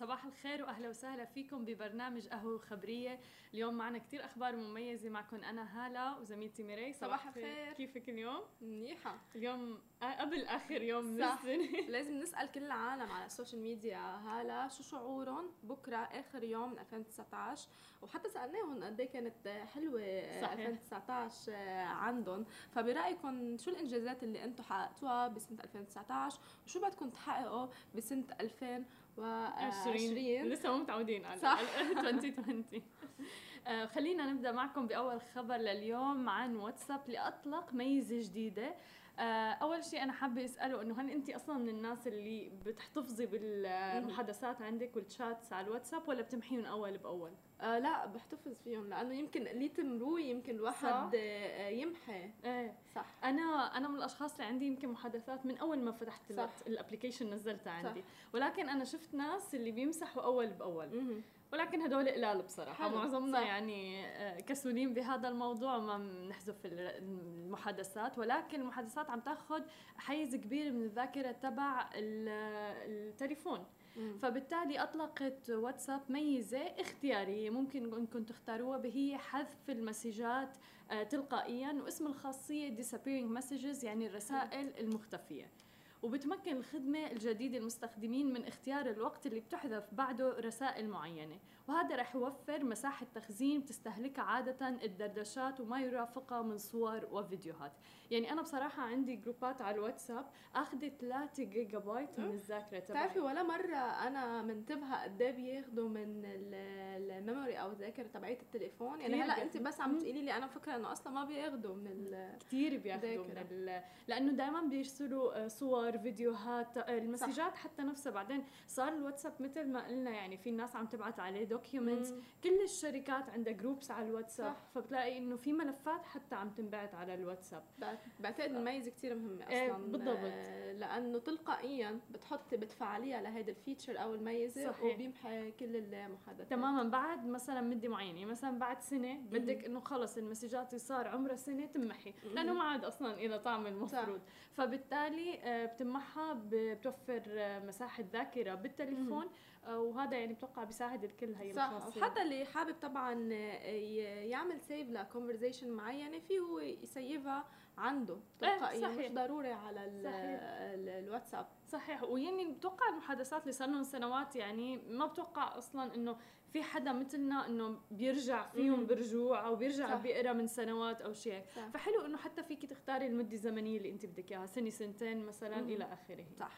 صباح الخير وأهلا وسهلا فيكم ببرنامج قهوة خبريه اليوم معنا كثير أخبار مميزة معكم أنا هالة وزميلتي ميري. صباح الخير. كيفك اليوم؟ منيحة. اليوم قبل آخر يوم من. السنة. لازم نسأل كل العالم على السوشيال ميديا. هالة شو شعورهم بكرة آخر يوم من 2019 وحتى سألناهم قد إيه كانت حلوة صحيح. 2019 عندهم. فبرأيكم شو الإنجازات اللي أنتم حققتوها بسنة 2019 وشو بدكم تحققوا بسنة 2020 لسه مو متعودين. على صح. 2020 آه، خلينا نبدأ معكم بأول خبر لليوم عن واتساب لأطلق ميزة جديدة. أول شيء أنا حابة أسأله إنه هل انت أصلا من الناس اللي بتحتفظي بالمحادثات عندك والشاتس على الواتساب ولا بتمحيهم أول بأول؟ آه لا بحتفظ فيهم لأنه يمكن اللي تمروي يمكن الواحد آه يمحي. إيه. صح. أنا أنا من الأشخاص اللي عندي يمكن محادثات من أول ما فتحت. الابلكيشن نزلتها عندي. صح. ولكن أنا شفت ناس اللي بيمسحوا أول بأول. ولكن هدول قلال بصراحة حلو، معظمنا صح. يعني آه، كسولين بهذا الموضوع ما بنحذف ال- المحادثات ولكن المحادثات عم تاخذ حيز كبير من الذاكرة تبع ال- التليفون مم. فبالتالي أطلقت واتساب ميزة اختيارية ممكن أنكم تختاروها هي حذف المسجات آه، تلقائيا واسم الخاصية disappearing messages يعني الرسائل المختفية وبتمكن الخدمة الجديدة المستخدمين من اختيار الوقت اللي بتحذف بعده رسائل معينة. وهذا رح يوفر مساحة تخزين بتستهلكها عادة الدردشات وما يرافقها من صور وفيديوهات يعني أنا بصراحة عندي جروبات على الواتساب أخذت 3 جيجا بايت من. الذاكرة بتعرفي تبعي ولا مرة أنا منتبهة قد إيه بياخدوا من ال- ال memory أو الذاكرة تبعية التليفون يعني هلأ بياخدوا. أنت بس عم. تقولي لي أنا فكرة إنه أصلا ما بياخدوا من ال كثير بياخذوا من. ال... لأنه دائما بيرسلوا آه، صور فيديوهات آه، المسجات حتى نفسها بعدين صار الواتساب مثل ما قلنا يعني في ناس عم تبعت عليه documents. كل الشركات عندها groups على الواتساب صح. فبتلاقي إنه في ملفات حتى عم تنبعت على الواتساب. بعت- بعتقد الميزة كتير مهمة إيه، أصلا بالضبط. آه، لأنه تلقائيا بتحطي بتفعليها لهيدي ال feature أو الميزة صحيح. وبيمحي كل المحادثات. تماما. بعد مثلا مدة معينة يعني مثلا بعد سنة بدك إنه خلص المسجات اللي صار عمرها سنة تمحي لأنه ما عاد أصلا إله طعم المفروض. فبالتالي آه، بتمحى ب- بتوفر آه، مساحة ذاكرة بالتليفون. وهذا يعني بتوقع بيساعد الكل هي صح الخاصية. وحتى اللي حابب طبعا ي- يعمل سيف لكونفرزيشن معينه فيه هو يسيفها عنده تلقائيا صحيح. مش ضروري على الواتساب صحيح ويعني بتوقع المحادثات اللي صار لهم سنوات يعني ما بتوقع أصلا إنه في حدا مثلنا إنه بيرجع فيهم. برجوع أو بيرجع صح. بيقرأ من سنوات أو شيء. فحلو إنه حتى فيك تختاري المدة الزمنية اللي أنت بدك إياها سنة سنتين مثلا مم. إلى آخره صح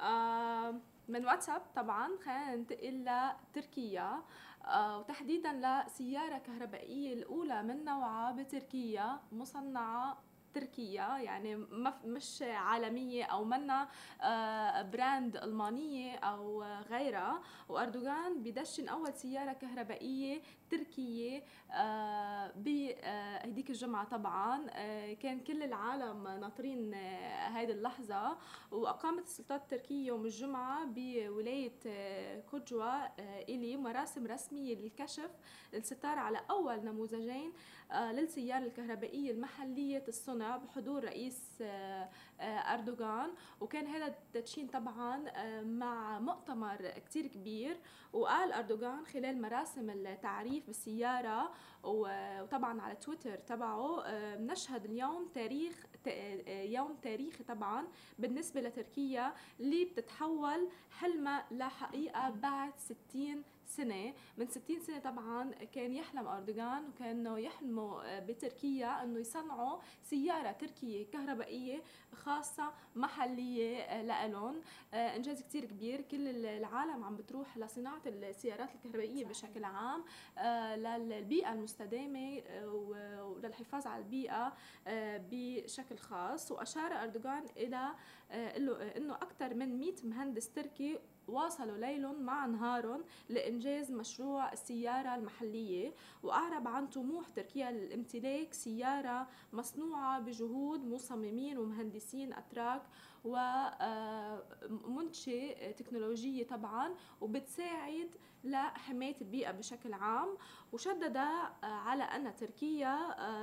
آه من واتساب طبعا خلينا ننتقل لتركيا. آه وتحديدا لسيارة كهربائية الأولى من نوعها بتركيا مصنعة تركيا يعني مش عالمية أو منا آه براند ألمانية أو غيرها. وأردوغان بدشن أول سيارة كهربائية تركية آه بهديك الجمعة طبعا. آه كان كل العالم ناطرين آه هيدي اللحظة. وأقامت السلطات التركية يوم الجمعة بولاية آه، كوجوا آه، إلي مراسم رسمية للكشف الستار على أول نموذجين. آه، للسيارة الكهربائية المحلية الصنع بحضور رئيس آه، آه، أردوغان. وكان هذا التدشين طبعا آه، مع مؤتمر كتير كبير. وقال أردوغان خلال مراسم التعريف بالسيارة وطبعا على تويتر تبعه آه، نشهد اليوم تاريخ آه، يوم تاريخي طبعا بالنسبة لتركيا اللي بتتحول حلمها لحقيقة بعد 60 سنة من 60 سنة طبعا كان يحلم أردوغان وكانوا يحلموا آه، بتركيا أنه يصنعوا سيارة تركية كهربائية خاصة محلية آه، لإلهم. آه، إنجاز كتير كبير. كل العالم عم بتروح لصناعة السيارات الكهربائية صحيح. بشكل عام للبيئة المستدامة آه، و- وللحفاظ على البيئة آه، بشكل خاص. وأشار أردوغان إلى آه، إله- إنه أكثر من 100 مهندس تركي واصلوا ليلهم مع نهارهم لإنجاز مشروع السيارة المحلية وأعرب عن طموح تركيا للامتلاك سيارة مصنوعة بجهود مصممين ومهندسين أتراك ومنشئ تكنولوجية طبعا وبتساعد لحماية البيئة بشكل عام. وشدد على أن تركيا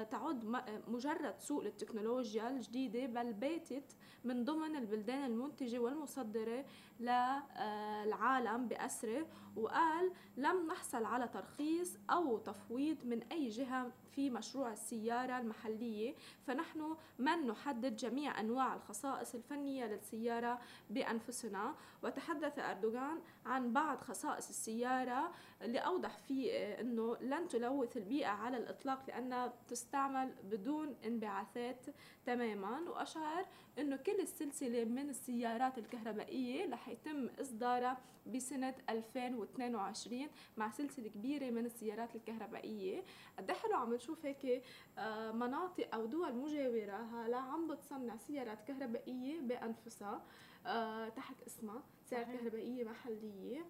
تعد مجرد سوق للتكنولوجيا الجديدة بل باتت من ضمن البلدان المنتجة والمصدرة للعالم بأسره وقال لم نحصل على ترخيص أو تفويض من أي جهة في مشروع السيارة المحلية. فنحن من نحدد جميع أنواع الخصائص الفنية للسيارة بأنفسنا. وتحدث أردوغان عن بعض خصائص السيارة اللي أوضح فيه أنه لن تلوث البيئة على الإطلاق لأنها تستعمل بدون انبعاثات تماما. وأشار أنه كل السلسلة من السيارات الكهربائية رح يتم إصدارها بسنة 2022 مع سلسلة كبيرة من السيارات الكهربائية. قد حلو عم نشوف هيك آه، مناطق أو دول مجاورة هلا عم بتصنع سيارات كهربائية بأنفسها آه، تحت اسمها سيارات كهربائية محلية.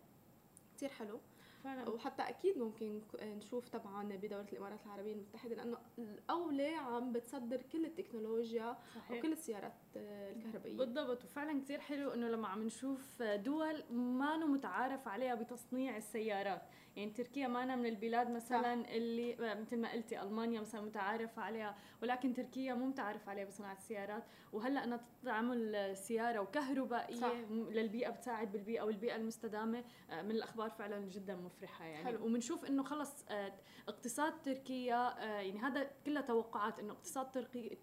كتير حلو. فعلا. وحتى أكيد ممكن نشوف طبعا بدولة الإمارات العربية المتحدة لأنه الأولى عم بتصدر كل التكنولوجيا صحيح. وكل السيارات الكهربائية. بالضبط. وفعلا كثير حلو إنه لما عم نشوف دول ما متعارف عليها بتصنيع السيارات. يعني تركيا ما أنا من البلاد مثلا صح. اللي مثل ما قلتي ألمانيا مثلا متعارف عليها ولكن تركيا مو متعارف عليها بصناعة السيارات وهلأ أنا تعمل سيارة وكهربائية صح. للبيئة بتساعد بالبيئة والبيئة المستدامة آه، من الأخبار فعلا جدا مفرحة يعني حلو. وبنشوف إنه خلص آه، اقتصاد تركيا آه، يعني هذا كلها توقعات إنه اقتصاد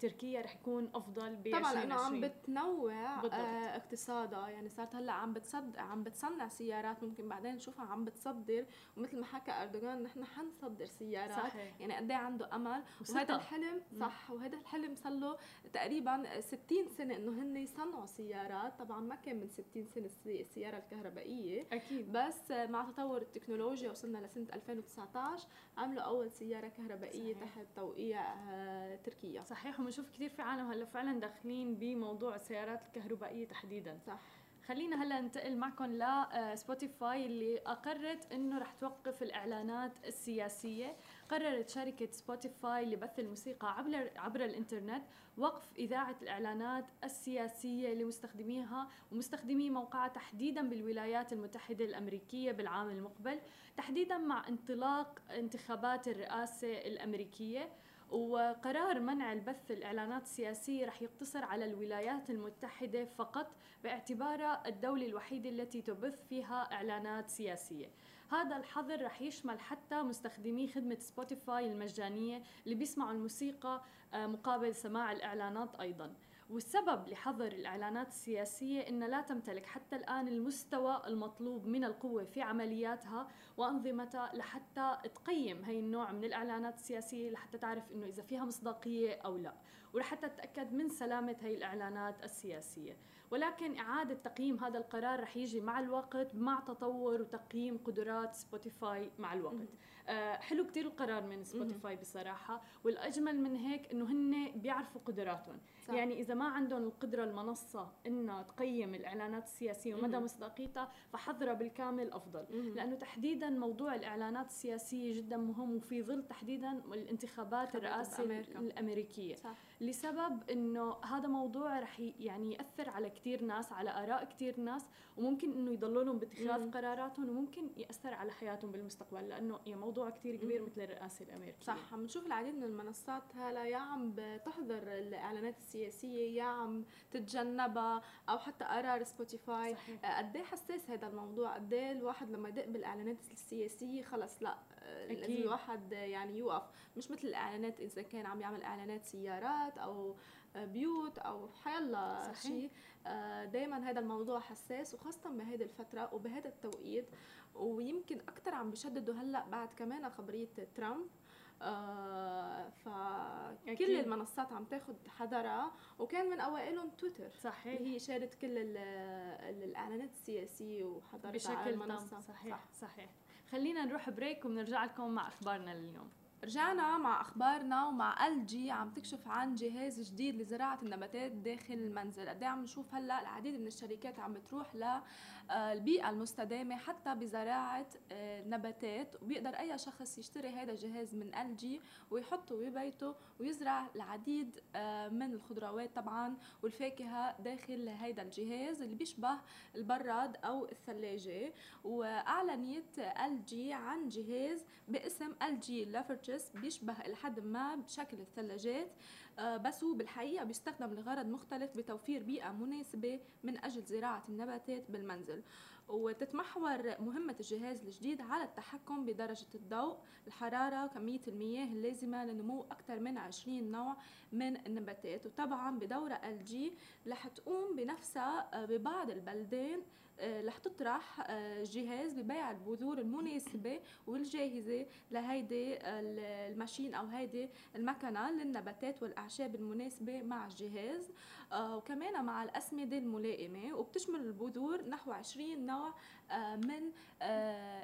تركيا رح يكون أفضل ب طبعا لأنه عم بتنوع بالضبط. اقتصادها يعني صارت هلأ عم بتصد عم بتصنع سيارات ممكن بعدين نشوفها عم بتصدر ومثل ما حكى أردوغان نحن حنصدر سيارات. صحيح. يعني قد إيه عنده أمل. وهذا الحلم صح. وهذا الحلم صار له تقريبا 60 سنة إنه هن يصنعوا سيارات. طبعا ما كان من 60 سنة السياره الكهربائية. أكيد. بس مع تطور التكنولوجيا وصلنا لسنة 2019 عملوا أول سيارة كهربائية صحيح. تحت توقيع آه، تركيا. صحيح. وبنشوف كثير في عالم هلأ فعلا داخلين بموضوع السيارات الكهربائية تحديدا. صح. خلينا هلا ننتقل معكم لسبوتيفاي آه، اللي أقرت إنه رح توقف الإعلانات السياسية. قررت شركة سبوتيفاي لبث الموسيقى عبر عبر الإنترنت وقف إذاعة الإعلانات السياسية لمستخدميها ومستخدمي موقعها تحديدا بالولايات المتحدة الأمريكية بالعام المقبل تحديدا مع انطلاق انتخابات الرئاسة الأمريكية. وقرار منع البث الإعلانات السياسية رح يقتصر على الولايات المتحدة فقط باعتبارها الدولة الوحيدة التي تبث فيها إعلانات سياسية. هذا الحظر رح يشمل حتى مستخدمي خدمة سبوتيفاي المجانية اللي بيسمعوا الموسيقى آه، مقابل سماع الإعلانات أيضاً. والسبب لحظر الإعلانات السياسية إن لا تمتلك حتى الآن المستوى المطلوب من القوة في عملياتها وأنظمتها لحتى تقيم هي النوع من الإعلانات السياسية لحتى تعرف إنه إذا فيها مصداقية أو لا. ولحتى تتأكد من سلامة هي الإعلانات السياسية. ولكن إعادة تقييم هذا القرار رح يجي مع الوقت مع تطور وتقييم قدرات سبوتيفاي مع الوقت. آه حلو كتير القرار من سبوتيفاي بصراحة. والأجمل من هيك إنه هن بيعرفوا قدراتهم. صح. يعني إذا ما عندهم القدرة المنصة إنها تقيم الإعلانات السياسية ومدى مصداقيتها فحظرها بالكامل أفضل. لأنه تحديدا موضوع الإعلانات السياسية جدا مهم وفي ظل تحديدا الانتخابات الرئاسة الأمريكية. صح. لسبب إنه هذا موضوع رح يعني يأثر على كثير ناس على آراء كثير ناس وممكن إنه يضلوا لهم باتخاذ. قراراتهم وممكن يأثر على حياتهم بالمستقبل لأنه موضوع كثير كبير مثل الرئاسة الأمريكية. صح عم نشوف العديد من المنصات هلا يا عم بتحضر الإعلانات السياسية يا عم تتجنبها أو حتى قرار سبوتيفاي. قد إيه حساس هذا الموضوع؟ قد إيه الواحد لما يدق بالإعلانات السياسية خلص لا أكيد. لازم الواحد يعني يوقف. مش مثل الإعلانات إذا كان عم يعمل إعلانات سيارات أو بيوت أو حيلا شيء آه، دائما هذا الموضوع حساس وخاصة بهذه الفترة وبهذا التوقيت. ويمكن أكثر عم بشددوا هلأ بعد كمان خبرية ترامب. آه فكل المنصات عم تاخذ حذرها وكان من أوائلهم تويتر. صحيح. هي شالت كل الإعلانات السياسية وحضرتها بشكل المنصة. صحيح صح. صحيح. خلينا نروح بريك وبنرجع لكم مع أخبارنا لليوم. رجعنا مع أخبارنا ومع ال جي عم تكشف عن جهاز جديد لزراعة النباتات داخل المنزل. قد إيه عم نشوف هلأ العديد من الشركات عم بتروح للبيئه المستدامة حتى بزراعة آه، نباتات. وبيقدر أي شخص يشتري هذا الجهاز من ال جي ويحطه ببيته ويزرع العديد آه، من الخضروات طبعا والفاكهة داخل هذا الجهاز اللي بيشبه البراد أو الثلاجة. وأعلنت LG عن جهاز باسم LG لافرتشس بيشبه لحد ما بشكل الثلاجات. بس هو بالحقيقة بيستخدم لغرض مختلف بتوفير بيئة مناسبة من أجل زراعة النباتات بالمنزل. وتتمحور مهمة الجهاز الجديد على التحكم بدرجة الضوء الحرارة وكمية المياه اللازمة لنمو أكثر من 20 نوع من النباتات. وطبعا بدورة جي رح تقوم بنفسها آه، ببعض البلدان آه، رح تطرح آه، جهاز ببيع البذور المناسبة والجاهزة لهيدي الماشين أو هيدي المكنة للنباتات والأعشاب المناسبة مع الجهاز وكمان مع الأسمدة الملائمة وبتشمل البذور نحو 20 نوع من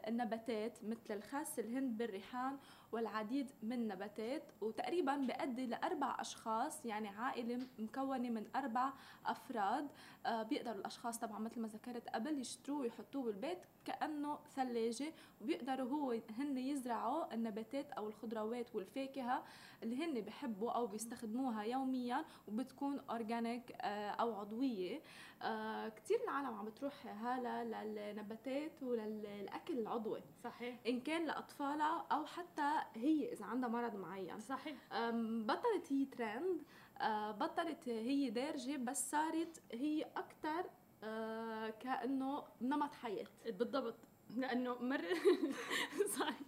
النباتات مثل الخس الهند بالريحان والعديد من النباتات وتقريبا بيؤدي لأربع أشخاص يعني عائلة مكونة من أربع أفراد. آه بيقدروا الأشخاص طبعا مثل ما ذكرت قبل يشتروه ويحطوه بالبيت كأنه ثلاجة وبيقدروا هو هن يزرعوا النباتات أو الخضروات والفاكهة اللي هن بحبوا أو بيستخدموها يوميا وبتكون أورجانيك آه أو عضوية. آه كثير العالم عم بتروح هلا للنباتات وللأكل العضوي. صحيح. إن كان لأطفالها أو حتى هي إذا عندها مرض معين. صحيح. بطلت هي ترند آه، بطلت هي دارجة بس صارت هي أكثر آه، كأنه نمط حياة. بالضبط. لأنه مر صحيح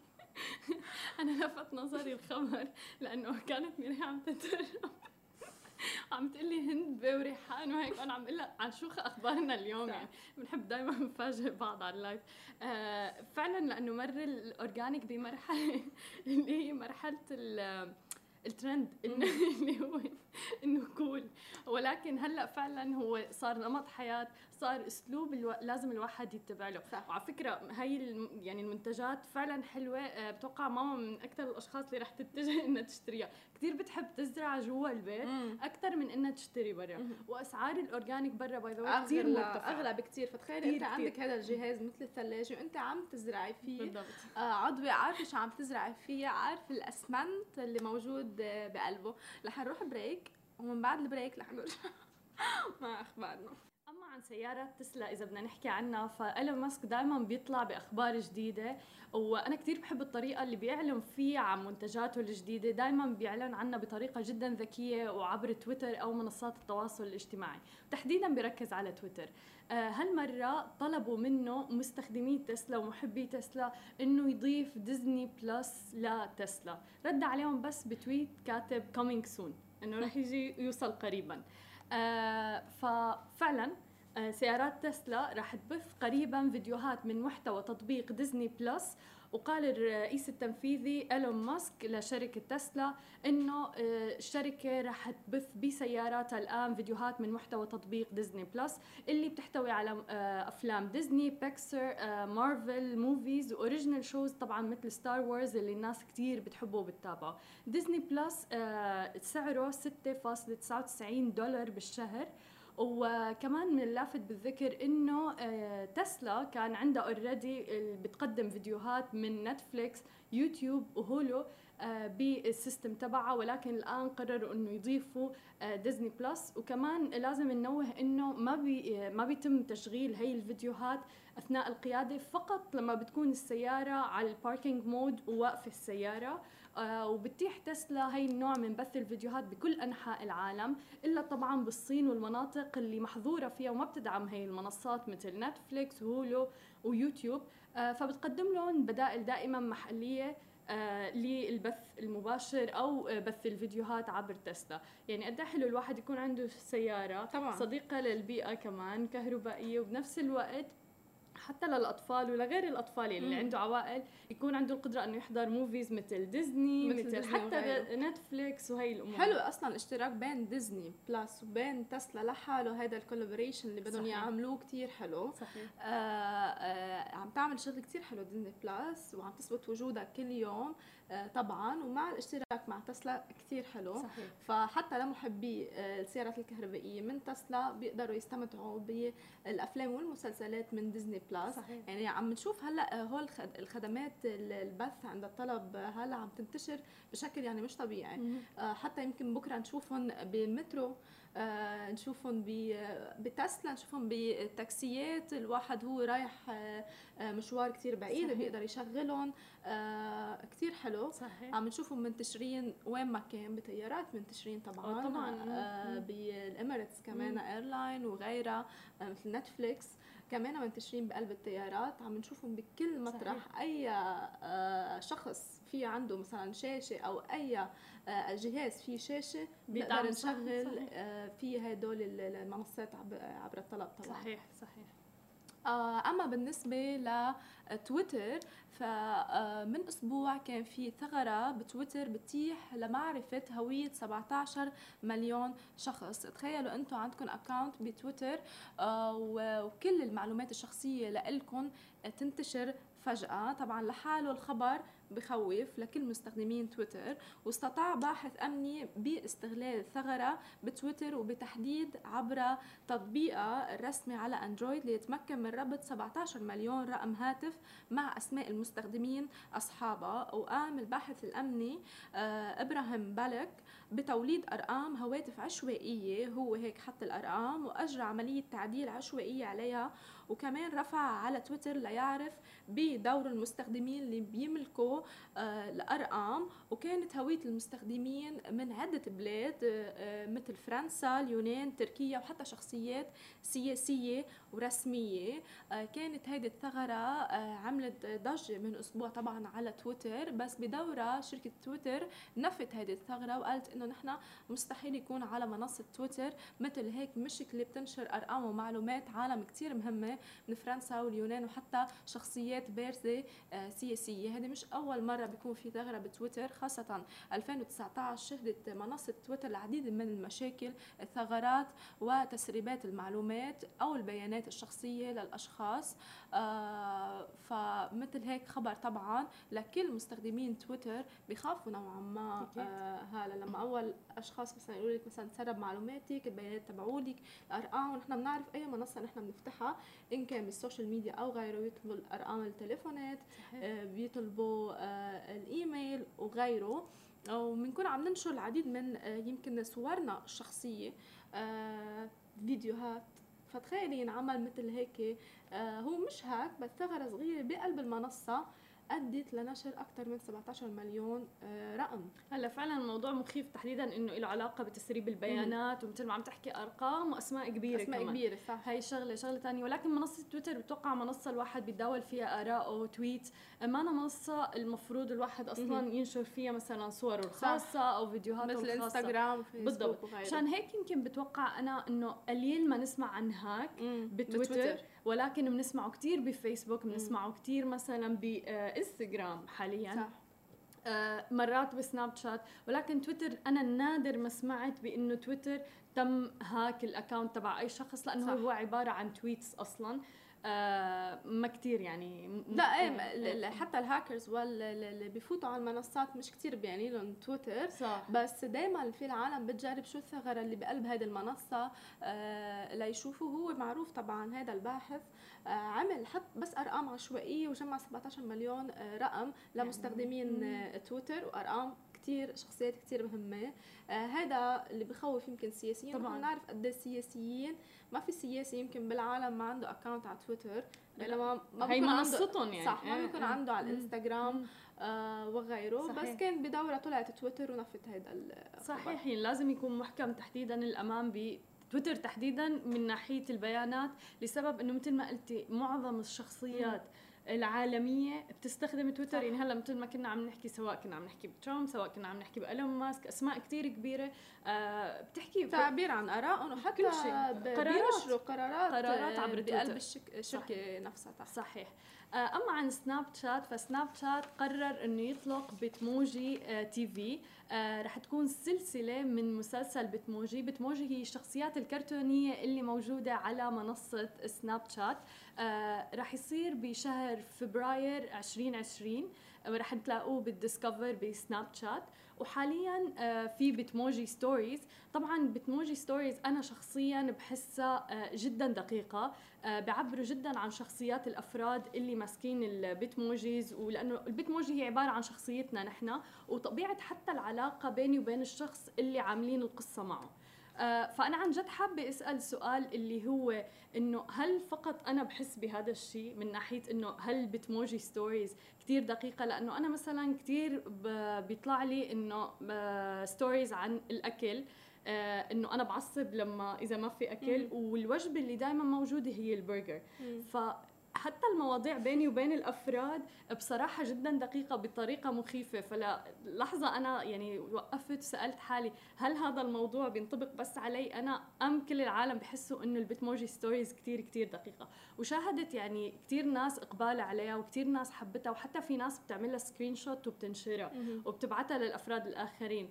أنا لفت نظري الخبر لأنه كانت ميري عم تترجم. عم تقلي هند وريحان وهيك وأنا عم أقول لها عن شو أخبارنا اليوم؟ يعني بنحب دائما نفاجئ بعض على ال live. آه فعلا لأنه مر ال organic بمرحلة اللي هي مرحلة الترند اللي هو إنه cool ولكن هلأ فعلا هو صار نمط حياة صار أسلوب ألو... لازم الواحد يتبع له. صح. وعلى فكرة هاي الم... يعني المنتجات فعلا حلوة. أه بتوقع ماما من أكثر الأشخاص اللي رح تتجه إنها تشتريها. كثير بتحب تزرع جوا البيت أكثر من إنها تشتري برا. وأسعار ال organic برا by the way كثير مرتفعة. أغلى بكثير فتخيلي أنت عندك هذا الجهاز مثل الثلاجة وأنت عم تزرعي فيه. بالضبط. آه عضوي عارفة شو عم تزرعي فيه؟ عارفة السماد اللي موجود بقلبه. رح نروح break ومن بعد ال break رح نرجع مع أخبارنا. عن سيارة تسلا إذا بدنا نحكي عنها. فإيلون ماسك دائما بيطلع بأخبار جديدة وأنا كثير بحب الطريقة اللي بيعلن فيها عن منتجاته الجديدة. دائما بيعلن عنها بطريقة جدا ذكية وعبر تويتر أو منصات التواصل الاجتماعي. تحديدا بيركز على تويتر. آه، هالمرة طلبوا منه مستخدمي تسلا ومحبي تسلا إنه يضيف ديزني بلس لتسلا. رد عليهم بس ب tweet كاتب coming soon إنه رح يجي يوصل قريبا. آه ففعلا سيارات تسلا رح تبث قريبا فيديوهات من محتوى تطبيق ديزني بلس وقال الرئيس التنفيذي إيلون ماسك لشركة تسلا إنه آه، الشركة رح تبث بسياراتها الآن فيديوهات من محتوى تطبيق ديزني بلس اللي بتحتوي على آه، أفلام ديزني بيكسار مارفل movies و original shows طبعا مثل ستار وورز اللي الناس كثير بتحبه وبتتابعه. ديزني بلس آه، سعره 6.99 دولار بالشهر. وكمان من اللافت بالذكر إنه آه، تسلا كان عندها already بتقدم فيديوهات من نتفليكس يوتيوب وهولو آه، بال system تبعها ولكن الآن قرروا إنه يضيفوا ديزني آه، بلس وكمان لازم ننوه إنه ما بي ما بيتم تشغيل هي الفيديوهات أثناء القيادة فقط لما بتكون السيارة على ال parking mode وواقفه السيارة. وبتيح تسلا هي النوع من بث الفيديوهات بكل أنحاء العالم إلا طبعا بالصين والمناطق اللي محظورة فيها وما بتدعم هي المنصات مثل نتفليكس وهولو ويوتيوب آه فبتقدم لهم بدائل دائما محلية آه للبث المباشر أو آه بث الفيديوهات عبر تسلا يعني قد إيه حلو الواحد يكون عنده سيارة طبعا. صديقة للبيئة كمان كهربائية وبنفس الوقت حتى للأطفال ولغير الأطفال اللي مم. عنده عوائل يكون عنده القدرة إنه يحضر movies مثل ديزني مثل, مثل ديزني حتى وغيره. نتفليكس وهي الأمور. حلو أصلا الاشتراك بين ديزني بلس وبين تسلا لحاله هذا ال collaboration اللي بدهم يعملوه كثير حلو. صحيح. آه آه عم تعمل شغل كثير حلو ديزني بلس وعم تثبت وجودها كل يوم. طبعا ومع الاشتراك مع تسلا كثير حلو. صحيح. فحتى لمحبي آه، السيارات الكهربائية من تسلا بيقدروا يستمتعوا بالأفلام والمسلسلات من ديزني بلس صحيح. يعني عم نشوف هلأ هول الخد- الخدمات ال- البث عند الطلب هلأ عم تنتشر بشكل يعني مش طبيعي. آه، حتى يمكن بكرة نشوفهم بالمترو آه، نشوفهم بتسلا نشوفهم بالتاكسيات الواحد هو رايح آه، آه، مشوار كتير بعيد صحيح. بيقدر يشغلهم. آه، كتير حلو. صحيح. عم نشوفهم منتشرين وين ما كان بطيارات منتشرين طبعا. طبعاً. بال Emirates كمان مم. Airline وغيرها مثل نتفليكس كمان منتشرين بقلب الطيارات عم نشوفهم بكل مطرح صحيح. أي آه شخص في عنده مثلا شاشة أو أي آه جهاز فيه شاشة بنقدر صح، نشغل. آه في هدول المنصات عب- عبر الطلب طبعا صحيح صحيح أما بالنسبة لتويتر فمن أسبوع كان في ثغرة بتويتر بتيح لمعرفة هوية 17 مليون شخص. تخيلوا أنتم عندكم account بتويتر آه، وكل المعلومات الشخصية لإلكم تنتشر فجأة. طبعا لحاله الخبر بخوف لكل مستخدمين تويتر. واستطاع باحث أمني باستغلال الثغرة بتويتر وبتحديد عبر تطبيقها الرسمي على أندرويد ليتمكن من ربط 17 مليون رقم هاتف مع أسماء المستخدمين اصحابها وقام الباحث الأمني آه، إبراهيم بالك بتوليد أرقام هواتف عشوائية. هو هيك حط الأرقام وأجرى عملية تعديل عشوائية عليها. وكمان رفع على تويتر ليعرف بدور المستخدمين اللي بيملكوا الأرقام وكانت هوية المستخدمين من عدة بلاد آه، آه، مثل فرنسا اليونان تركيا وحتى شخصيات سياسية ورسمية. آه، كانت هيدي الثغرة آه، عملت ضجة من أسبوع طبعا على تويتر بس بدورها شركة تويتر نفت هيدي الثغرة وقالت إنه نحن مستحيل يكون على منصة تويتر مثل هيك مشكله بتنشر أرقام ومعلومات عالم كتير مهمة من فرنسا واليونان وحتى شخصيات بارزة آه، سياسية. هذه مش أول مرة بيكون في ثغرة بتويتر خاصة 2019 شهدت منصة تويتر العديد من المشاكل الثغرات وتسريبات المعلومات أو البيانات الشخصية للأشخاص آه، فمثل هيك خبر طبعا لكل مستخدمين تويتر بخافوا نوعا ما. آه، هلا لما أول أشخاص مثلا يقولوا لك مثلا تسرب معلوماتك البيانات تبعولك الأرقام ونحن بنعرف أي منصة نحن بنفتحها إن كان بالسوشيال ميديا أو غيره يطلبوا الأرقام التليفونات آه، بيطلبوا الإيميل وغيره وبنكون عم ننشر العديد من آه، يمكن صورنا الشخصية آه، فيديوهات. فتخيلي ينعمل مثل هيك آه، هو مش هيك بس ثغرة صغيرة بقلب المنصة. أدت لنشر أكثر من 17 مليون آه، رقم. هلا فعلا الموضوع مخيف تحديدا إنه له علاقة بتسريب البيانات ومثل ما عم تحكي أرقام وأسماء كبيرة أسماء كمان. كبيرة صح. هاي شغلة شغلة تانية. ولكن منصة تويتر بتوقع منصة الواحد بيتداول فيها آراءه تويت معناها منصة المفروض الواحد مهم. ينشر فيها مثلا صوره الخاصة أو فيديوهاته مثل الخاصة إنستغرام وفيسبوك بالضبط. وغيره. عشان هيك يمكن بتوقع أنا إنه قليل ما نسمع عن hack بتويتر. ولكن بنسمعه كتير بفيسبوك بنسمعه كتير مثلا بإنستغرام حاليا. صح. آه، مرات بسناب شات. ولكن تويتر أنا نادر ما سمعت بإنه تويتر تم hack ال account تبع أي شخص لأنه صح. هو عبارة عن tweets أصلا. آه ما كتير يعني. لا إيه حتى الهاكرز واللي بيفوتوا على المنصات مش كتير بيعني لهم تويتر صح. بس دائما في العالم بتجرب شو الثغرة اللي بقلب هذه المنصة آه ليشوفوا هو معروف طبعا هذا الباحث آه عمل حط بس أرقام عشوائية وجمع 17 مليون آه رقم لمستخدمين آه تويتر وأرقام كتير شخصيات كتير مهمة آه هذا اللي بخوف يمكن السياسيين طبعاً. نعرف قد إيه السياسيين ما في سياسي يمكن بالعالم ما عنده account على تويتر بينما ما هي بيكون عنده- منصتهم يعني صح ما إيه، بيكون إيه. عنده على. الانستغرام. آه وغيره صحيح. بس كان بدورة طلعت تويتر ونفت هذا. صحيح يعني لازم يكون محكم تحديدا الأمان بتويتر تحديدا من ناحية البيانات لسبب إنه مثل ما قلتي معظم الشخصيات العالمية بتستخدم تويتر صح. يعني هلأ مثل ما كنا عم نحكي سواء كنا عم نحكي بترامب سواء كنا عم نحكي بإيلون ماسك أسماء كتير كبيرة آه بتحكي تعبير عن آرائهم وحتى كل شيء. قرارات. قرارات قرارات عبر بقلب. الشك- الشركة نفسها تحت صحيح أما عن سناب شات فسناب شات قرر إنه يطلق بتموجي تي في. رح تكون سلسلة من مسلسل بتموجي بتموجي هي الشخصيات الكرتونية اللي موجودة على منصة سناب شات رح يصير بشهر فبراير 2020 رح تلاقوه بالديسكفر بسناب شات وحاليا آه، في Bitmoji stories طبعا Bitmoji stories أنا شخصيا بحسها آه، جدا دقيقة. آه، بعبروا جدا عن شخصيات الأفراد اللي ماسكين ال Bitmojis ولأنه ال Bitmoji هي عبارة عن شخصيتنا نحن وطبيعة حتى العلاقة بيني وبين الشخص اللي عاملين القصة معه. فأنا عن جد حابة أسأل سؤال اللي هو إنه هل فقط أنا بحس بهذا الشيء من ناحية إنه هل Bitmoji stories كثير دقيقة؟ لأنه أنا مثلا كثير بيطلع لي إنه stories عن الأكل آه إنه أنا بعصب لما إذا ما في أكل والوجبة اللي دائما موجودة هي البرجر. ف حتى المواضيع بيني وبين الأفراد بصراحة جدا دقيقة بطريقة مخيفة. فلا لحظة أنا يعني وقفت وسالت حالي هل هذا الموضوع بينطبق بس علي؟ أنا أم كل العالم بحسوا إنه ال Bitmoji stories كثير كثير دقيقة. وشاهدت يعني كثير ناس إقبال عليها وكثير ناس حبتها وحتى في ناس بتعملها screenshot وبتنشرها وبتبعتها للأفراد الآخرين.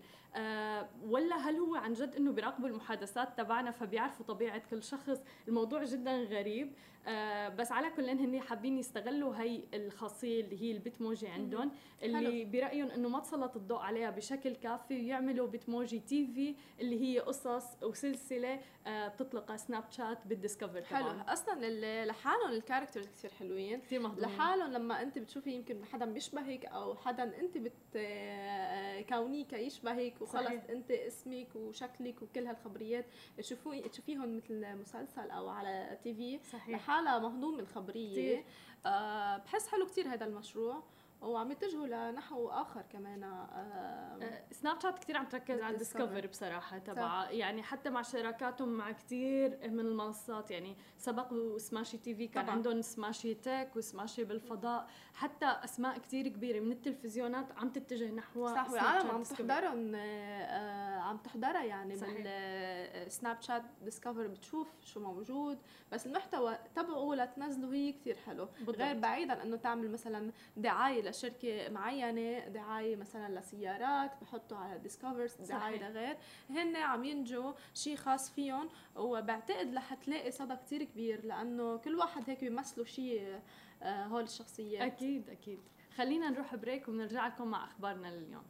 ولا هل هو عن جد إنه بيراقبوا المحادثات تبعنا فبيعرفوا طبيعة كل شخص؟ الموضوع جدا غريب. آه بس على كل هن حابين يستغلوا هي الخاصية اللي هي ال Bitmoji عندهم اللي برأيهم إنه ما تسلط الضوء عليها بشكل كافي ويعملوا Bitmoji TV اللي هي قصص وسلسلة آه بتطلقها سناب شات بال Discover حلو. أصلا لحالهم ال characters كثير حلوين. كثير مهضومين. لحالهم لما أنت بتشوفي يمكن حدا بيشبهك أو حدا أنت بت آه، كونيك يشبهك وخلص صحيح. انت اسمك وشكلك وكل هالخبريات تشوفوه تشوفيهم مثل مسلسل أو على TV. لحالها مهضوم من خبريه آه بحس حلو كتير هذا المشروع. وعم يتجهوا لنحو آخر كمان آه سناب شات كثير عم تركز على ال Discover بصراحة تبع يعني حتى مع شراكاتهم مع كثير من المنصات يعني سبق وسماشي TV كان طبعا. عندهم سماشي Tech وسماشي بالفضاء. حتى أسماء كثير كبيرة من التلفزيونات عم تتجه نحو صح والعالم عم تحضرهم آه عم تحضرها يعني بالسناب شات ديسكفر بتشوف شو موجود بس المحتوى تبعه لتنزله هي كثير حلو. بالضبط. غير بعيدا إنه تعمل مثلا دعاية لشركه معينة دعاية مثلا لسيارات بحطوا على ديسكفرز دعايه لغير هن عم ينجوا شيء خاص فيهم وبعتقد رح تلاقي صدى كتير كبير لأنه كل واحد هيك بيمثلوا شيء آه، هول الشخصيات. أكيد أكيد. خلينا نروح بريك وبنرجع لكم مع أخبارنا لليوم.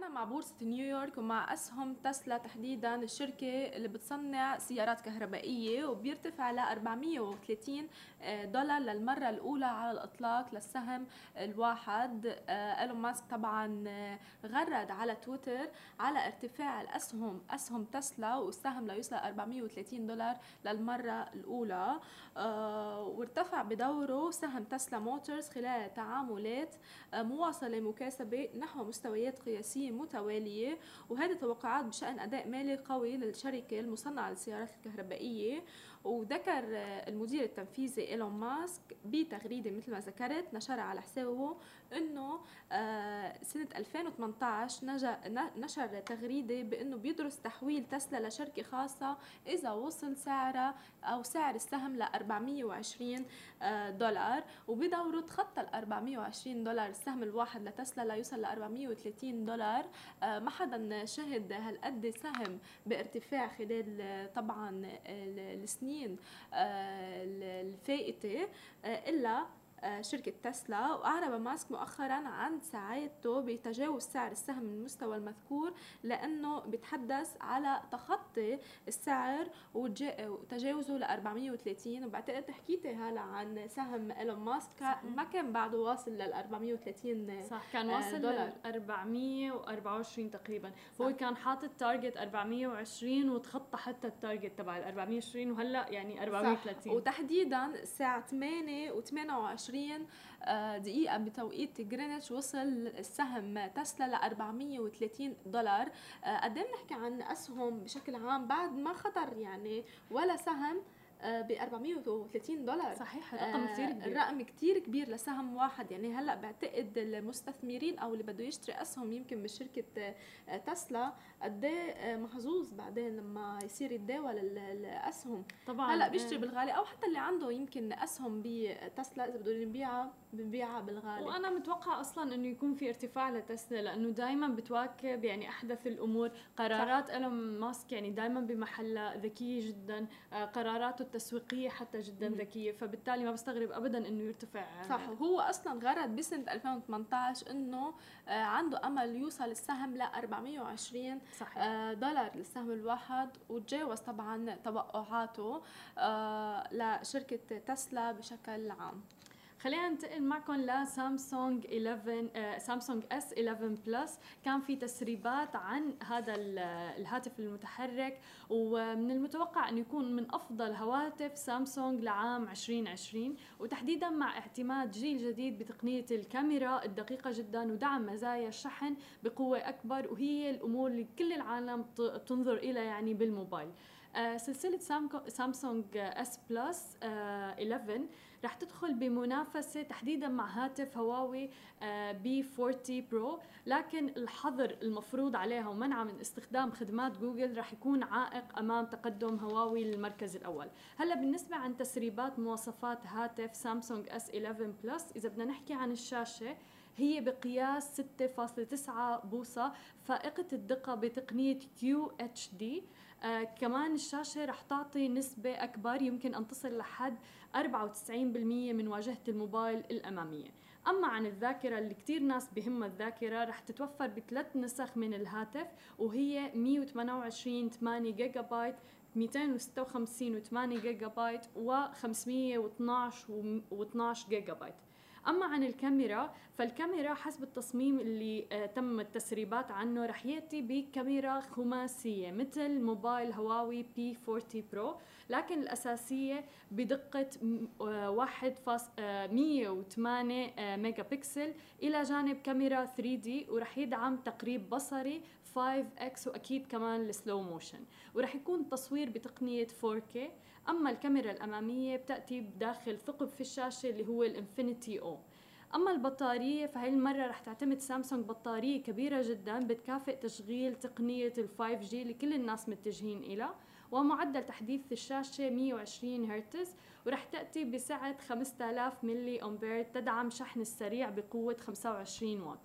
أنا مع بورصة نيويورك ومع أسهم تسلا تحديدا الشركة اللي بتصنع سيارات كهربائية وبيرتفع ل 430 آه، دولار للمرة الأولى على الإطلاق للسهم الواحد. آه، إيلون ماسك طبعا آه، غرد على تويتر على ارتفاع الأسهم أسهم تسلا والسهم ليوصل 430 دولار للمرة الأولى. وارتفع بدوره سهم تسلا موتورز خلال تعاملات مواصلة مكاسبة نحو مستويات قياسية متوالية وهذه توقعات بشأن أداء مالي قوي للشركة المصنعة للسيارات الكهربائية. وذكر المدير التنفيذي إيلون ماسك بتغريدة مثل ما ذكرت نشرها على حسابه إنه آه، سنة 2018 نشر تغريدة بإنه بيدرس تحويل تسلا لشركة خاصة إذا وصل سعرها أو سعر السهم ل 420 آه، دولار وبدوره تخطى ال 420 دولار السهم الواحد لتسلا ليوصل ل 430 دولار. آه، ما حدا شهد هالقد سهم بارتفاع خلال طبعا السنين الفائته الا آه، شركة تسلا وأعرب ماسك مؤخرا عن سعادته بتجاوز سعر السهم المستوى المذكور لأنه بيتحدث على تخطي السعر وتجاوزه ل 430 وبعتقد حكيتي هلا عن سهم إيلون ماسك ما كان بعده واصل لل 430 صح كان آه، واصل لل 424 تقريبا. صح. هو كان حاطط target 420 وتخطى حتى ال target تبع ال 420 وهلأ يعني 430 صح. وتحديدا الساعة 8 و28 20 آه، دقيقة بتوقيت جرينتش وصل السهم تسلا ل 430 دولار. آه، قد إيه بنحكي عن أسهم بشكل عام بعد ما خطر يعني ولا سهم؟ ب 430 دولار. صحيح رقم آه، كثير كبير. الرقم كتير كبير لسهم واحد. يعني هلأ بعتقد المستثمرين أو اللي بده يشتري أسهم يمكن بشركة آه، تسلا قد إيه، آه، محظوظ بعدين لما يصير يتداول ال- الأسهم. طبعا هلأ بيشتري آه. بالغالي أو حتى اللي عنده يمكن أسهم بتسلا إذا بدهم يبيعها ببيعها بالغالي. وأنا متوقع أصلا إنه يكون في ارتفاع لتسلا لأنه دائما بتواكب يعني أحدث الأمور. قرارات إيلون ماسك يعني دائما بمحلها ذكيه جدا. آه، قراراته التسويقية حتى جدا. ذكية فبالتالي ما بستغرب ابدا إنه يرتفع. صح وهو أصلا غرد بسنة 2018 إنه آه، عنده أمل يوصل السهم ل 420 صحيح. آه، دولار للسهم الواحد وتجاوز طبعا توقعاته آه، لشركة تسلا بشكل عام. خلينا ننتقل معكم لسامسونج 11 آه، سامسونج S 11 Plus. كان في تسريبات عن هذا ال- الهاتف المتحرك ومن المتوقع انه يكون من أفضل هواتف سامسونج لعام 2020 وتحديدا مع اعتماد جيل جديد بتقنية الكاميرا الدقيقة جدا ودعم مزايا الشحن بقوة أكبر وهي الأمور اللي كل العالم تنظر إلى يعني بالموبايل. آه، سامكو- سامسونج S Plus 11 رح تدخل بمنافسة تحديدا مع هاتف هواوي P40 Pro. لكن الحظر المفروض عليها ومنعها من استخدام خدمات جوجل رح يكون عائق أمام تقدم هواوي للمركز الأول. هلا بالنسبة عن تسريبات مواصفات هاتف سامسونج S11 Plus إذا بدنا نحكي عن الشاشة هي بقياس 6.9 بوصة فائقة الدقة بتقنية QHD آه كمان الشاشة رح تعطي نسبة أكبر يمكن أن تصل لحد 94% من واجهة الموبايل الأمامية. أما عن الذاكرة اللي كتير ناس بهمها الذاكرة رح تتوفر بثلاث نسخ من الهاتف وهي 128 8 جيجا بايت 256 و8 جيجا بايت و 512 و12 جيجا بايت أما عن الكاميرا فالكاميرا حسب التصميم اللي آه تم التسريبات عنه رح يأتي بكاميرا خماسية مثل موبايل هواوي P40 Pro لكن الأساسية بدقة م- آه، واحد فاص آه، 108 آه، ميجا بكسل إلى جانب كاميرا 3D ورح يدعم تقريب بصري 5x وأكيد كمان ال slow motion ورح يكون التصوير بتقنية 4K أما الكاميرا الأمامية بتأتي بداخل ثقب في الشاشة اللي هو ال Infinity-O. أما البطارية فهي المرة رح تعتمد سامسونج بطارية كبيرة جدا بتكافئ تشغيل تقنية ال 5G اللي كل الناس متجهين إلها ومعدل تحديث الشاشة 120 هرتز ورح تأتي بسعة 5000 ملي أمبير تدعم شحن السريع بقوة 25 واط.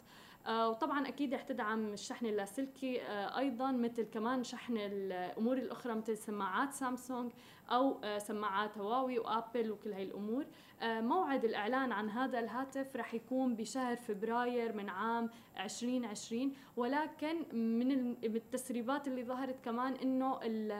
وطبعا أكيد رح تدعم الشحن اللاسلكي آه أيضا مثل كمان شحن الأمور الأخرى مثل سماعات سامسونج أو آه سماعات هواوي وآبل وكل هاي الأمور. آه موعد الإعلان عن هذا الهاتف رح يكون بشهر فبراير من عام 2020 ولكن من ال- من التسريبات اللي ظهرت كمان ال-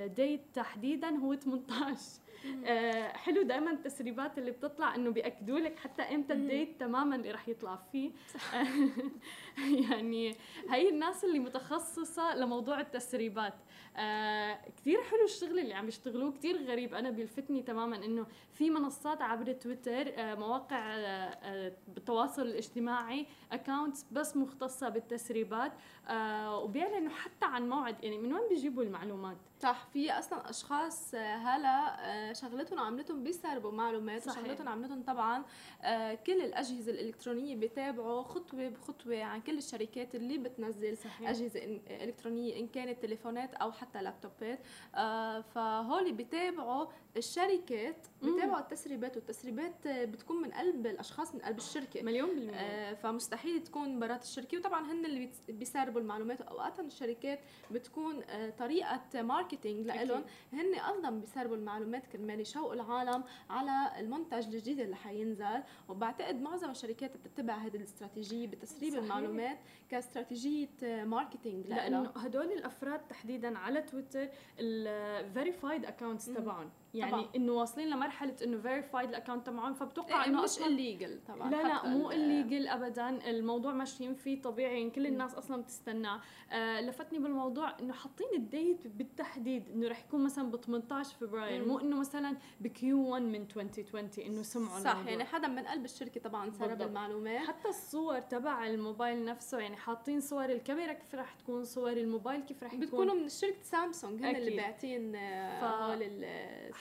ال date تحديدا هو 18 آه، حلو دائما التسريبات اللي بتطلع إنه بيأكدوا لك حتى إمتى. ال date تماما اللي رح يطلع فيه. يعني هي الناس اللي متخصصة لموضوع التسريبات. آه كثير حلو الشغل اللي عم يشتغلوه كثير غريب. أنا بيلفتني تماما إنه في منصات عبر تويتر آه مواقع آه آه التواصل الاجتماعي accounts بس مختصة بالتسريبات وبيعلنوا حتى عن موعد يعني من وين بيجيبوا المعلومات صح في أصلا أشخاص هلا شغلتهم وعملتهم بيسربوا معلومات صحيح. وشغلتهم عملتهم طبعا كل الأجهزة الإلكترونية بيتابعوا خطوة بخطوة عن كل الشركات اللي بتنزل صحيح أجهزة إلكترونية إن كانت تليفونات أو حتى لابتوبات فهول بيتابعوا الشركات. بيتابعوا التسريبات والتسريبات آه، بتكون من قلب الأشخاص من قلب الشركة. مليون بالمية. آه، فمستحيل تكون برات الشركة وطبعا هن اللي بيسربوا المعلومات واوقات الشركات بتكون آه، طريقة marketing لهم هن أيضا بيسربوا المعلومات كرمال يشوقوا العالم على المنتج الجديد اللي حينزل. وبعتقد معظم الشركات بتتبع هذه الاستراتيجية بتسريب صحيح. المعلومات كاستراتيجية آه، marketing لأنه هدول الأفراد تحديدا على تويتر ال verified accounts. تبعهم. يعني طبعاً. إنه واصلين لمرحلة إنه verified ال account تبعهم فبتوقع إيه إنه مش illegal طبعا لا لا مو ال- illegal ابدا الموضوع ماشيين فيه طبيعي يعني كل الناس أصلا بتستناه آه لفتني بالموضوع إنه حاطين الديت بالتحديد إنه رح يكون مثلا ب 18 فبراير. مو إنه مثلا بكيو 1 من 2020 إنه سمعوا صح الموضوع. يعني حدا من قلب الشركة طبعا سرب. المعلومات حتى الصور تبع الموبايل نفسه يعني حاطين صور الكاميرا كيف رح تكون صور الموبايل كيف رح يكون بتكونوا من شركه سامسونج هن اللي. باعتين آه، ف- هول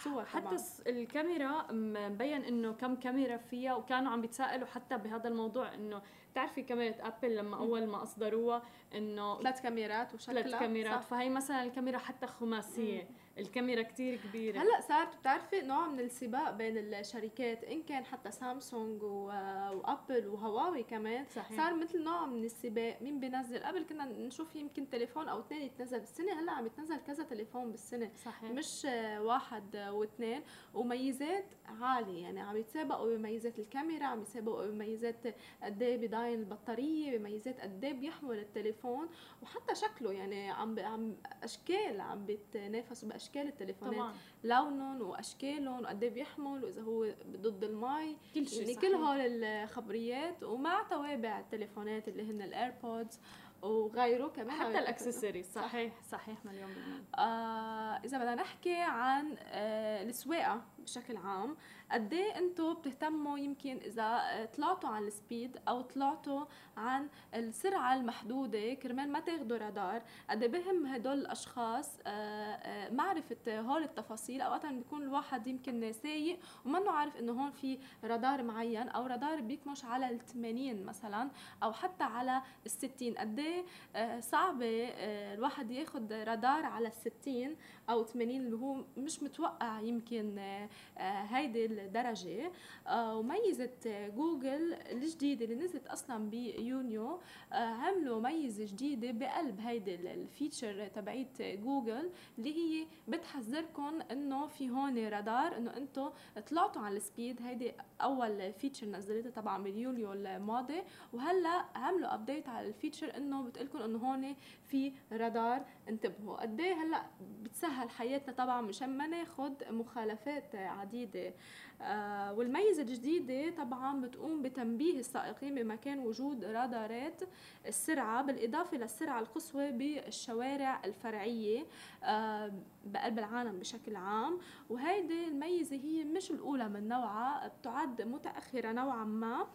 الصور حتى طبعا. الكاميرا مبين إنه كم كاميرا فيها وكانوا عم بيتسائلوا حتى بهذا الموضوع إنه بتعرفي كاميرا ابل لما أول ما أصدروها إنه ثلاث كاميرات وشكلها ثلاث كاميرات. صح. فهي مثلا الكاميرا حتى خماسية. الكاميرا كتير كبيرة. هلأ صارت بتعرفي نوع من السباق بين الشركات إن كان حتى سامسونج وأبل وهواوي كمان. صحيح. صار مثل نوع من السباق. مين بينزل؟ قبل كنا نشوف يمكن تليفون أو اثنين يتنزل بالسنة هلأ عم يتنزل كذا تليفون بالسنة. صحيح. مش واحد واثنين وميزات عالية يعني عم يتسابقوا بميزات الكاميرا عم يتسابقوا بميزات قد إيه بيضاين البطارية بميزات قد إيه بيحمل التليفون. وحتى شكله يعني عم عم أشكال عم بيتنافسوا بأشكال التليفونات. طبعا. لونهم وأشكالهم وقد إيه بيحمل وإذا هو ضد المي. كل شيء يعني. كل هول الخبريات ومع توابع التليفونات اللي هن ال AirPods وغيره كمان. حتى. الأكسسوارز. صحيح صحيح مليون بالمية. آه إذا بدنا نحكي عن آه السواقة. بشكل عام قد إيه أنتم بتهتموا يمكن إذا طلعتوا عن السبيد أو طلعتوا عن السرعة المحدودة كرمال ما تاخذوا رادار قد إيه بهم هدول الأشخاص آه، آه، معرفة هول التفاصيل؟ أوقات بيكون الواحد يمكن سايق ومنه عارف إنه هون في رادار معين أو رادار بيكمش على ال 80 مثلا أو حتى على ال 60 قد إيه آه، صعبة الواحد ياخذ رادار على ال 60 أو 80 اللي هو مش متوقع يمكن آه، آه، هيدي الدرجة. آه، وميزة جوجل الجديدة اللي نزلت أصلا بيونيو عملوا ميزة جديدة بقلب هيدي ال- ال feature تبعيت جوجل اللي هي بتحذركم إنه في هون رادار إنه أنتم طلعتوا على ال speed. هيدي أول feature نزلتها طبعا باليوليو الماضي. وهلأ عملوا update على ال feature إنه بتقلكم إنه هون في رادار انتبهوا. قد إيه هلأ بتسهل حياتنا طبعا مشان ما ناخد مخالفات عديدة. آه والميزة الجديدة طبعا بتقوم بتنبيه السائقين بمكان وجود رادارات السرعة بالإضافة للسرعة القصوى بالشوارع الفرعية آه بقلب العالم بشكل عام. وهيدي الميزة هي مش الأولى من نوعها بتعد متأخرة نوعا ما.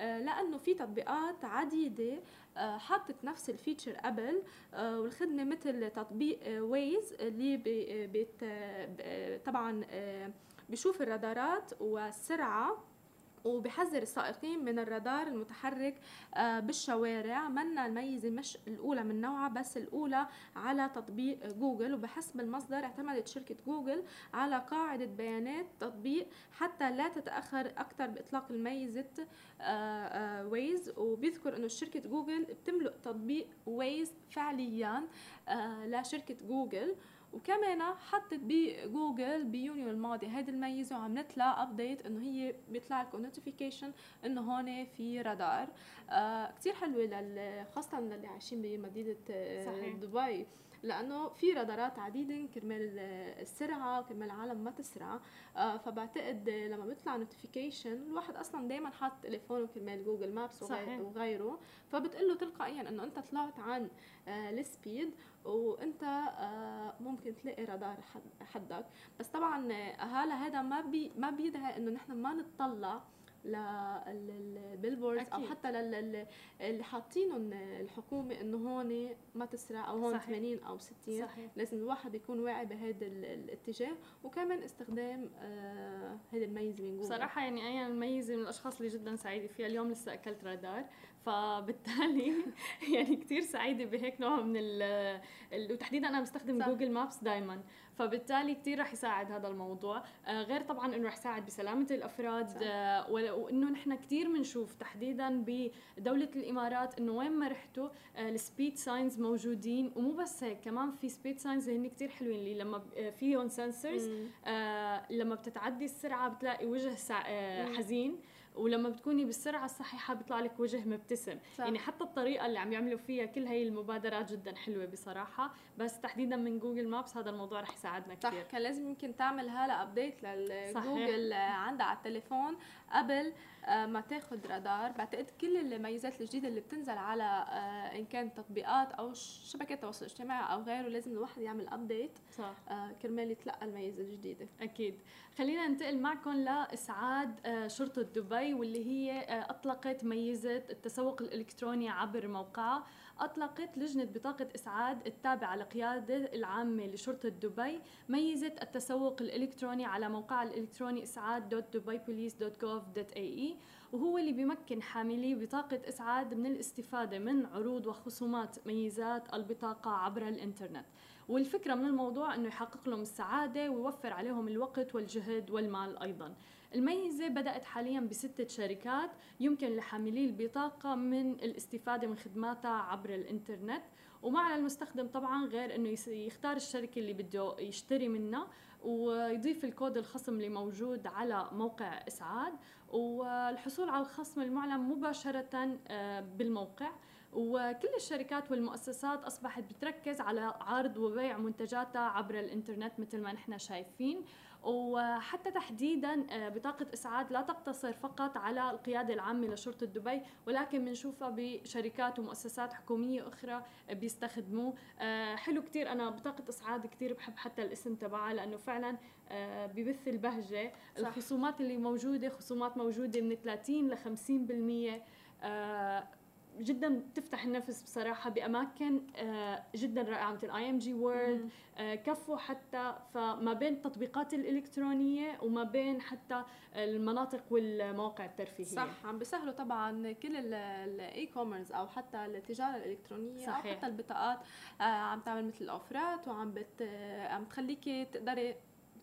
لأنه في تطبيقات عديدة آه، حطت نفس ال feature قبل آه، والخدمة مثل تطبيق Waze اللي بي- آه، طبعا آه، بيشوف الرادارات والسرعة وبحذر السائقين من الرادار المتحرك آه، بالشوارع. منا الميزة مش الأولى من نوعها بس الأولى على تطبيق جوجل. وبحسب المصدر اعتمدت شركة جوجل على قاعدة بيانات تطبيق حتى لا تتأخر أكثر بإطلاق الميزة Waze وبيذكر أنه شركة جوجل بتملك تطبيق Waze فعليا آه، لشركة جوجل. وكمان حطت بجوجل بيونيو الماضي هيدي الميزة وعملت لها update إنه هي بيطلع لكم notification إنه هون في رادار آه كثير حلوة خاصة للي عايشين بمدينة آه،. دبي لأنه في رادارات عديدة كرمال السرعة كرمال العالم ما تسرع. آه فبعتقد لما بيطلع notification الواحد أصلا دائما حاط تليفونه كرمال Google Maps صحيح. وغيره. فبتقول له تلقائيا إنه أنت طلعت عن آه ال speed وأنت آه ممكن تلاقي رادار حد حدك. بس طبعا هلا هذا ما بي ما بيدعي إنه نحن ما نتطلع لل billboards أو. حتى لل- اللي حاطينهم الحكومة إنه هون ما تسرع أو هون صحيح. 80 أو 60 صحيح. لازم الواحد يكون واعي بهذا ال- الاتجاه. وكمان استخدام آه هذه الميزه من جوجل بصراحة يعني أنا الميزة من الأشخاص اللي جدا سعيدة فيها اليوم لسه أكلت رادار. فبالتالي يعني كتير سعيدة بهيك نوع من ال وتحديدا أنا بستخدم صح. Google Maps دايما فبالتالي كتير رح يساعد هذا الموضوع آه غير طبعا إنه رح يساعد بسلامة الأفراد صح. آه وإنه نحن كتير بنشوف تحديدا بدولة الإمارات إنه وين ما رحتوا آه ال speed signs موجودين ومو بس هيك كمان في speed signs هن كتير حلوين اللي لما فيهم sensors. آه لما بتتعدي السرعة بتلاقي وجه. حزين ولما بتكوني بالسرعة الصحيحة بيطلع لك وجه مبتسم. صح. يعني حتى الطريقة اللي عم يعملوا فيها كل هي المبادرات جدا حلوة بصراحة. بس تحديدا من Google Maps هذا الموضوع رح يساعدنا صح. كثير كان لازم يمكن تعمل هلا update صحيح. للجوجل عندها على التليفون قبل آه، ما تاخذ رادار. بعتقد كل الميزات الجديدة اللي بتنزل على آه، إن كان تطبيقات أو شبكات التواصل الاجتماعي أو غيره لازم الواحد يعمل update صح. كرمال يتلقى الميزه الجديدة. أكيد. خلينا ننتقل معكم لإسعاد آه، شرطة دبي. واللي هي آه، أطلقت ميزة التسوق الإلكتروني عبر موقعها أطلقت لجنة بطاقة إسعاد التابعة للقياده العامة لشرطة دبي ميزة التسوق الإلكتروني على موقعها الإلكتروني اسعاد.dubaipolice.gov.ae وهو اللي بيمكن حاملي بطاقة إسعاد من الاستفادة من عروض وخصومات ميزات البطاقة عبر الإنترنت. والفكرة من الموضوع أنه يحقق لهم السعادة ويوفر عليهم الوقت والجهد والمال أيضا. الميزة بدأت حاليا بستة شركات يمكن لحاملي البطاقة من الاستفادة من خدماتها عبر الإنترنت. ومع المستخدم طبعا غير إنه يختار الشركة اللي بده يشتري منها ويضيف الكود الخصم اللي موجود على موقع إسعاد. والحصول على الخصم المعلن مباشرة آه، بالموقع. وكل الشركات والمؤسسات أصبحت بتركز على عرض وبيع منتجاتها عبر الإنترنت مثل ما نحن شايفين. وحتى تحديدا آه، بطاقة إسعاد لا تقتصر فقط على القيادة العامة لشرطة دبي ولكن بنشوفها بشركات ومؤسسات حكومية أخرى بيستخدموه. آه، حلو كتير. أنا بطاقة إسعاد كتير بحب حتى الاسم تبعها لأنه فعلا آه، ببث البهجة صح. الخصومات اللي موجودة خصومات موجودة من 30 ل 50% آه، جدا بتفتح النفس بصراحة بأماكن آه، جدا رائعة مثل IMG World كفوا حتى فما بين التطبيقات الإلكترونية وما بين حتى المناطق والمواقع الترفيهية صح عم بيسهلوا طبعا كل ال e-commerce أو حتى التجارة الإلكترونية صحيح. أو حتى البطاقات آه، عم تعمل مثل الأوفرات وعم بت آه، عم تخليكي تقدري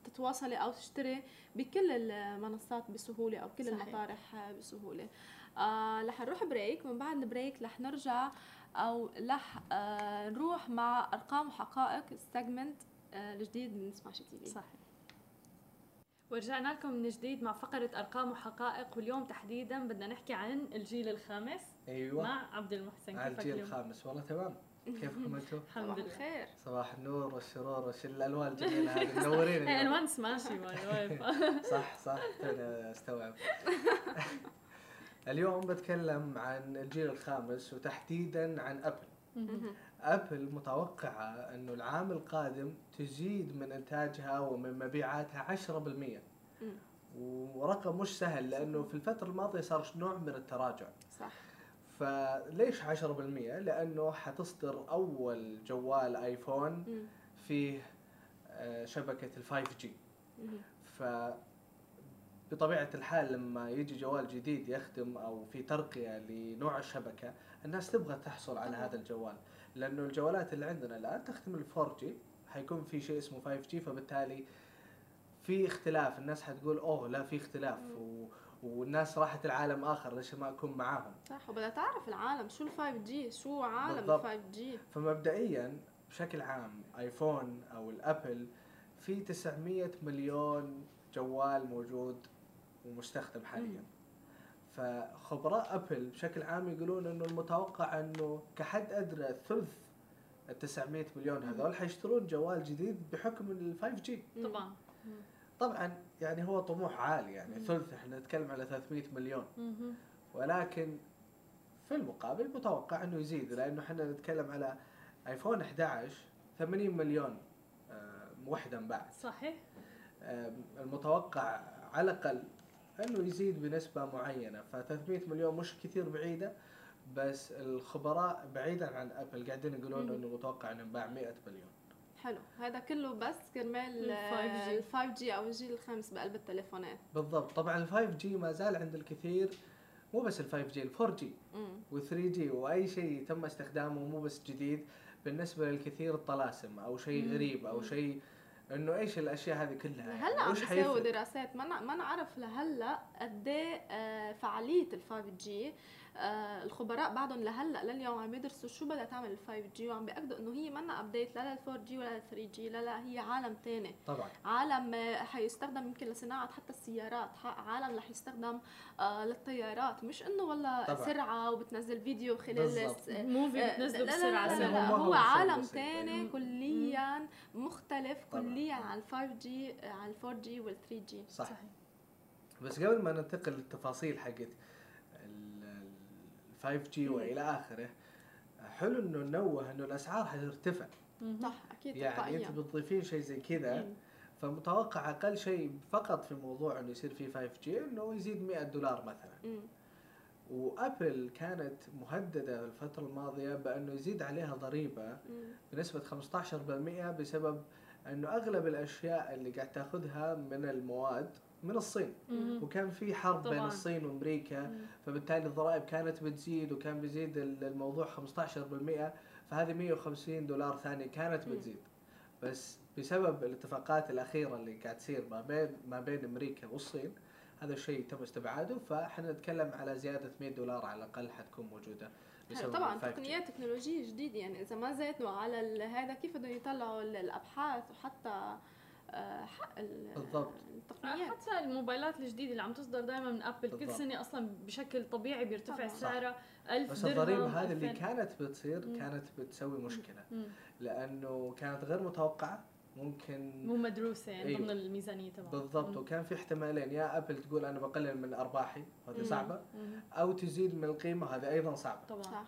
تتواصلي أو تشتري بكل المنصات بسهولة أو كل صحيح. المطارح بسهولة رح نروح break من بعد ال break رح نرجع أو رح آه نروح مع أرقام وحقائق ال segment آه الجديد من Smashi TV. صحيح. ورجعنا لكم من جديد مع فقرة أرقام وحقائق واليوم تحديدا بدنا نحكي عن الجيل الخامس أيوه. مع عبد المحسن. كيفك الجيل اليوم؟ الخامس. والله تمام. كيفكم أنتم؟ الحمد لله. الخير. صباح النور والسرور وش الالوان الجميله هذه منورين إيه اليوم. ألوان سماشي. صح صح. توني استوعب اليوم بتكلم عن الجيل الخامس وتحديدا عن أبل. أبل متوقعة إنه العام القادم تزيد من إنتاجها ومن مبيعاتها 10% مم. ورقم مش سهل لأنه في الفترة الماضية صار نوع من التراجع صح فليش 10%؟ لأنه حتصدر أول جوال آيفون. فيه آه، شبكة ال 5G مهم. ف بطبيعة الحال لما يجي جوال جديد يخدم أو في ترقية لنوع الشبكة الناس تبغى تحصل على. هذا الجوال. لأنه الجوالات اللي عندنا الآن تخدم ال 4G حيكون في شيء اسمه 5G فبالتالي في اختلاف. الناس حتقول أوه لا في اختلاف. و... والناس راحت العالم آخر ليش ما أكون معاهم؟ صح وبدها تعرف العالم شو ال 5G شو عالم ال بالضبط. 5G فمبدئيا بشكل عام ايفون أو الأبل في 900 مليون جوال موجود ومستخدم حاليا. فخبراء أبل بشكل عام يقولون إنه المتوقع إنه كحد ادنى ثلث ال 900 مليون هذول حيشترون جوال جديد بحكم ال 5G طبعا. طبعا يعني هو طموح عالي يعني مم. ثلث إحنا نتكلم على 300 مليون. ولكن في المقابل متوقع إنه يزيد لأنه إحنا نتكلم على ايفون 11 80 مليون آه، وحده انباعت صحيح. المتوقع على الأقل أنه يزيد بنسبة معينة ف 300 مليون مش كثير بعيدة بس الخبراء بعيدا عن أبل قاعدين يقولون. إنه متوقع إنه ينباع 100 مليون حلو هذا كله بس كرمال ال 5G. ال 5G أو الجيل الخامس بقلب التليفونات بالضبط طبعا ال 5G ما زال عند الكثير مو بس ال 5 جي ال 4 جي مم. و 3G وأي شيء تم استخدامه مو بس جديد بالنسبة للكثير الطلاسم أو شيء. غريب أو. شيء إنه إيش الأشياء هذه كلها يعني؟ هلأ عم حيفرق؟ دراسات ما ما نعرف لهلأ قد إيه آه، فعالية ال 5G آه الخبراء بعدهم لهلأ لليوم عم يدرسوا شو بدها تعمل ال 5 جي وعم بيأكدوا إنه هي منا update لا لل 4G ولا لل 3G لا لا هي عالم تاني. طبعا. عالم آه، حيستخدم يمكن لصناعة حتى السيارات عالم رح يستخدم آه للطيارات. مش إنه والله طبعاً. سرعة وبتنزل فيديو خلال movie بتنزله لا- لا- بسرعة لا, لا, هو لا, ما سريعه هو عالم مم. كليا مختلف طبعاً. كليا عن ال 5G عن ال 4G وال 3G صح. صحيح. بس قبل ما ننتقل للتفاصيل حقت 5G مم. وإلى آخره حلو إنه ننوه إنه الأسعار حترتفع. صح أكيد يعني أنت بتضيفين شيء زي كذا. فمتوقع أقل شيء فقط في موضوع إنه يصير فيه 5 جي إنه يزيد 100 دولار مثلا مم. وأبل كانت مهددة الفترة الماضية بإنه يزيد عليها ضريبة مم. بنسبة 15% بسبب إنه أغلب الأشياء اللي قاعد تأخذها من المواد من الصين مهم. وكان في حرب بين طبعاً. الصين وأمريكا مم. فبالتالي الضرائب كانت بتزيد وكان بيزيد ال- الموضوع 15% فهذه 150 دولار ثانية كانت مم. بتزيد بس بسبب الاتفاقات الأخيرة اللي قاعد تصير ما بين ما بين أمريكا والصين هذا الشيء تم استبعاده فإحنا نتكلم على زيادة 100 دولار على الأقل حتكون موجودة طبعا ال 5G. تقنيات تكنولوجية جديدة يعني إذا ما زيتوا على هذا كيف بدهم يطلعوا ال- الأبحاث وحتى حق ال- بالضبط. التقنيات حتى الموبايلات الجديدة اللي عم تصدر دائما من ابل كل بالضبط. سنة أصلا بشكل طبيعي بيرتفع طبعاً. سعرها 1000 بس الضريبة هذه اللي 2000. كانت بتصير مم. كانت بتسوي مشكلة مم. لأنه كانت غير متوقعة ممكن مو مدروسة يعني أيوه. ضمن الميزانية تبعها بالضبط مم. وكان في احتمالين يا ابل تقول أنا بقلل من أرباحي هذه مم. صعبة مم. أو تزيد من القيمة هذه أيضا صعبة طبعا صح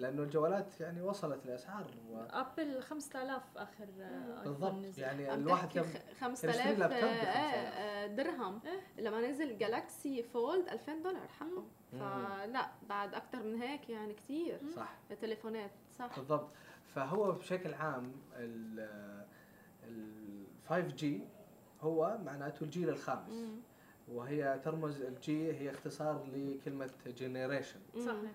لأنه الجوالات يعني وصلت لأسعار و... أبل 5000 آخر آه، آيفون بالضبط. نزل. يعني الواحد كم؟ خ- 5000 يشتري لابتوب ب آه، 5000. آه، درهم. إيه. لما نزل Galaxy Fold 2000 دولار حقه. فلا بعد أكثر من هيك يعني كثير صح. تليفونات صح. بالضبط. فهو بشكل عام ال ال 5G هو معناته الجيل الخامس. مم. وهي ترمز ال G هي اختصار لكلمة generation. صحيح.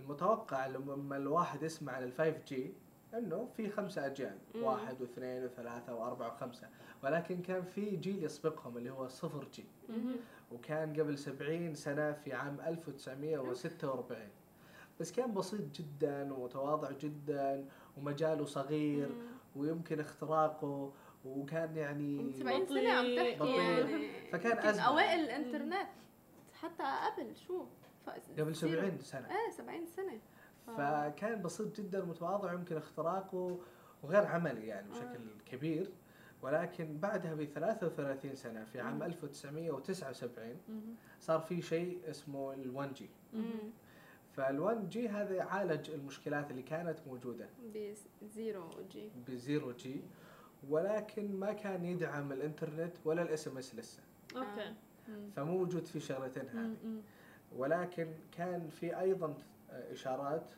فالمتوقع لما الواحد يسمع عن ال 5G إنه في خمسة أجيال مم. واحد واثنين وثلاثة وأربعة وخمسة ولكن كان في جيل يسبقهم اللي هو صفر جي مم. وكان قبل 70 سنة في عام 1946 بس كان بسيط جدا ومتواضع جدا ومجاله صغير مم. ويمكن اختراقه وكان يعني من 70 سنة عم تحكي. يعني فكان أزمة. أوائل الإنترنت حتى قبل شو قبل تصير- 70 سنة إيه 70 سنة ف- فكان بسيط جدا متواضع يمكن اختراقه وغير عملي يعني بشكل كبير ولكن بعدها ب 33 سنة في عام مم. 1979 مم. صار في شيء اسمه ال 1G مم. مم. فال 1G هذا عالج المشكلات اللي كانت موجودة ب zero G ب zero G ولكن ما كان يدعم الإنترنت ولا ال SMS لسه okay مم. فمو موجود في شغلتين. هذه. ولكن كان في أيضا إشارات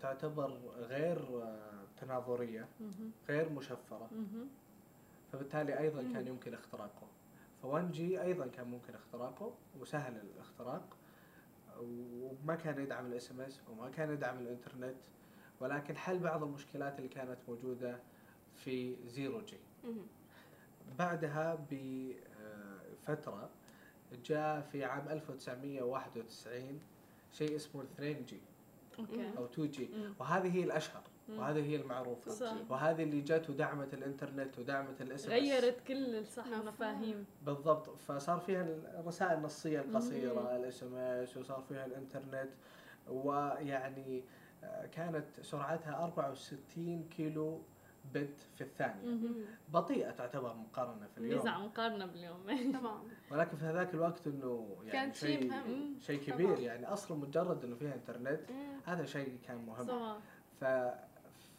تعتبر غير تناظرية مم. غير مشفرة. فبالتالي أيضا. كان يمكن اختراقه ف 1G أيضا كان ممكن اختراقه وسهل الاختراق وما كان يدعم ال SMS وما كان يدعم الإنترنت ولكن حل بعض المشكلات اللي كانت موجودة في zero G. بعدها بفترة جاء في عام 1991 شيء اسمه 2 جي أوكي أو 2 جي. وهذه هي الأشهر. وهذه هي المعروفة صح. وهذه اللي جت ودعمت الإنترنت ودعمت ال S غيرت كل الصح مفهوم. المفاهيم بالضبط فصار فيها الرسائل النصية القصيرة. ال SMS وصار فيها الإنترنت ويعني آه، كانت سرعتها 64 كيلو بت في. مم. بطيئة تعتبر مقارنة في اليوم ميزة مقارنة باليوم طبعا ولكن في هذاك الوقت إنه يعني كان شيء شيء طبعاً. كبير يعني أصلا مجرد إنه فيها إنترنت. هذا شيء كان مهم صح ف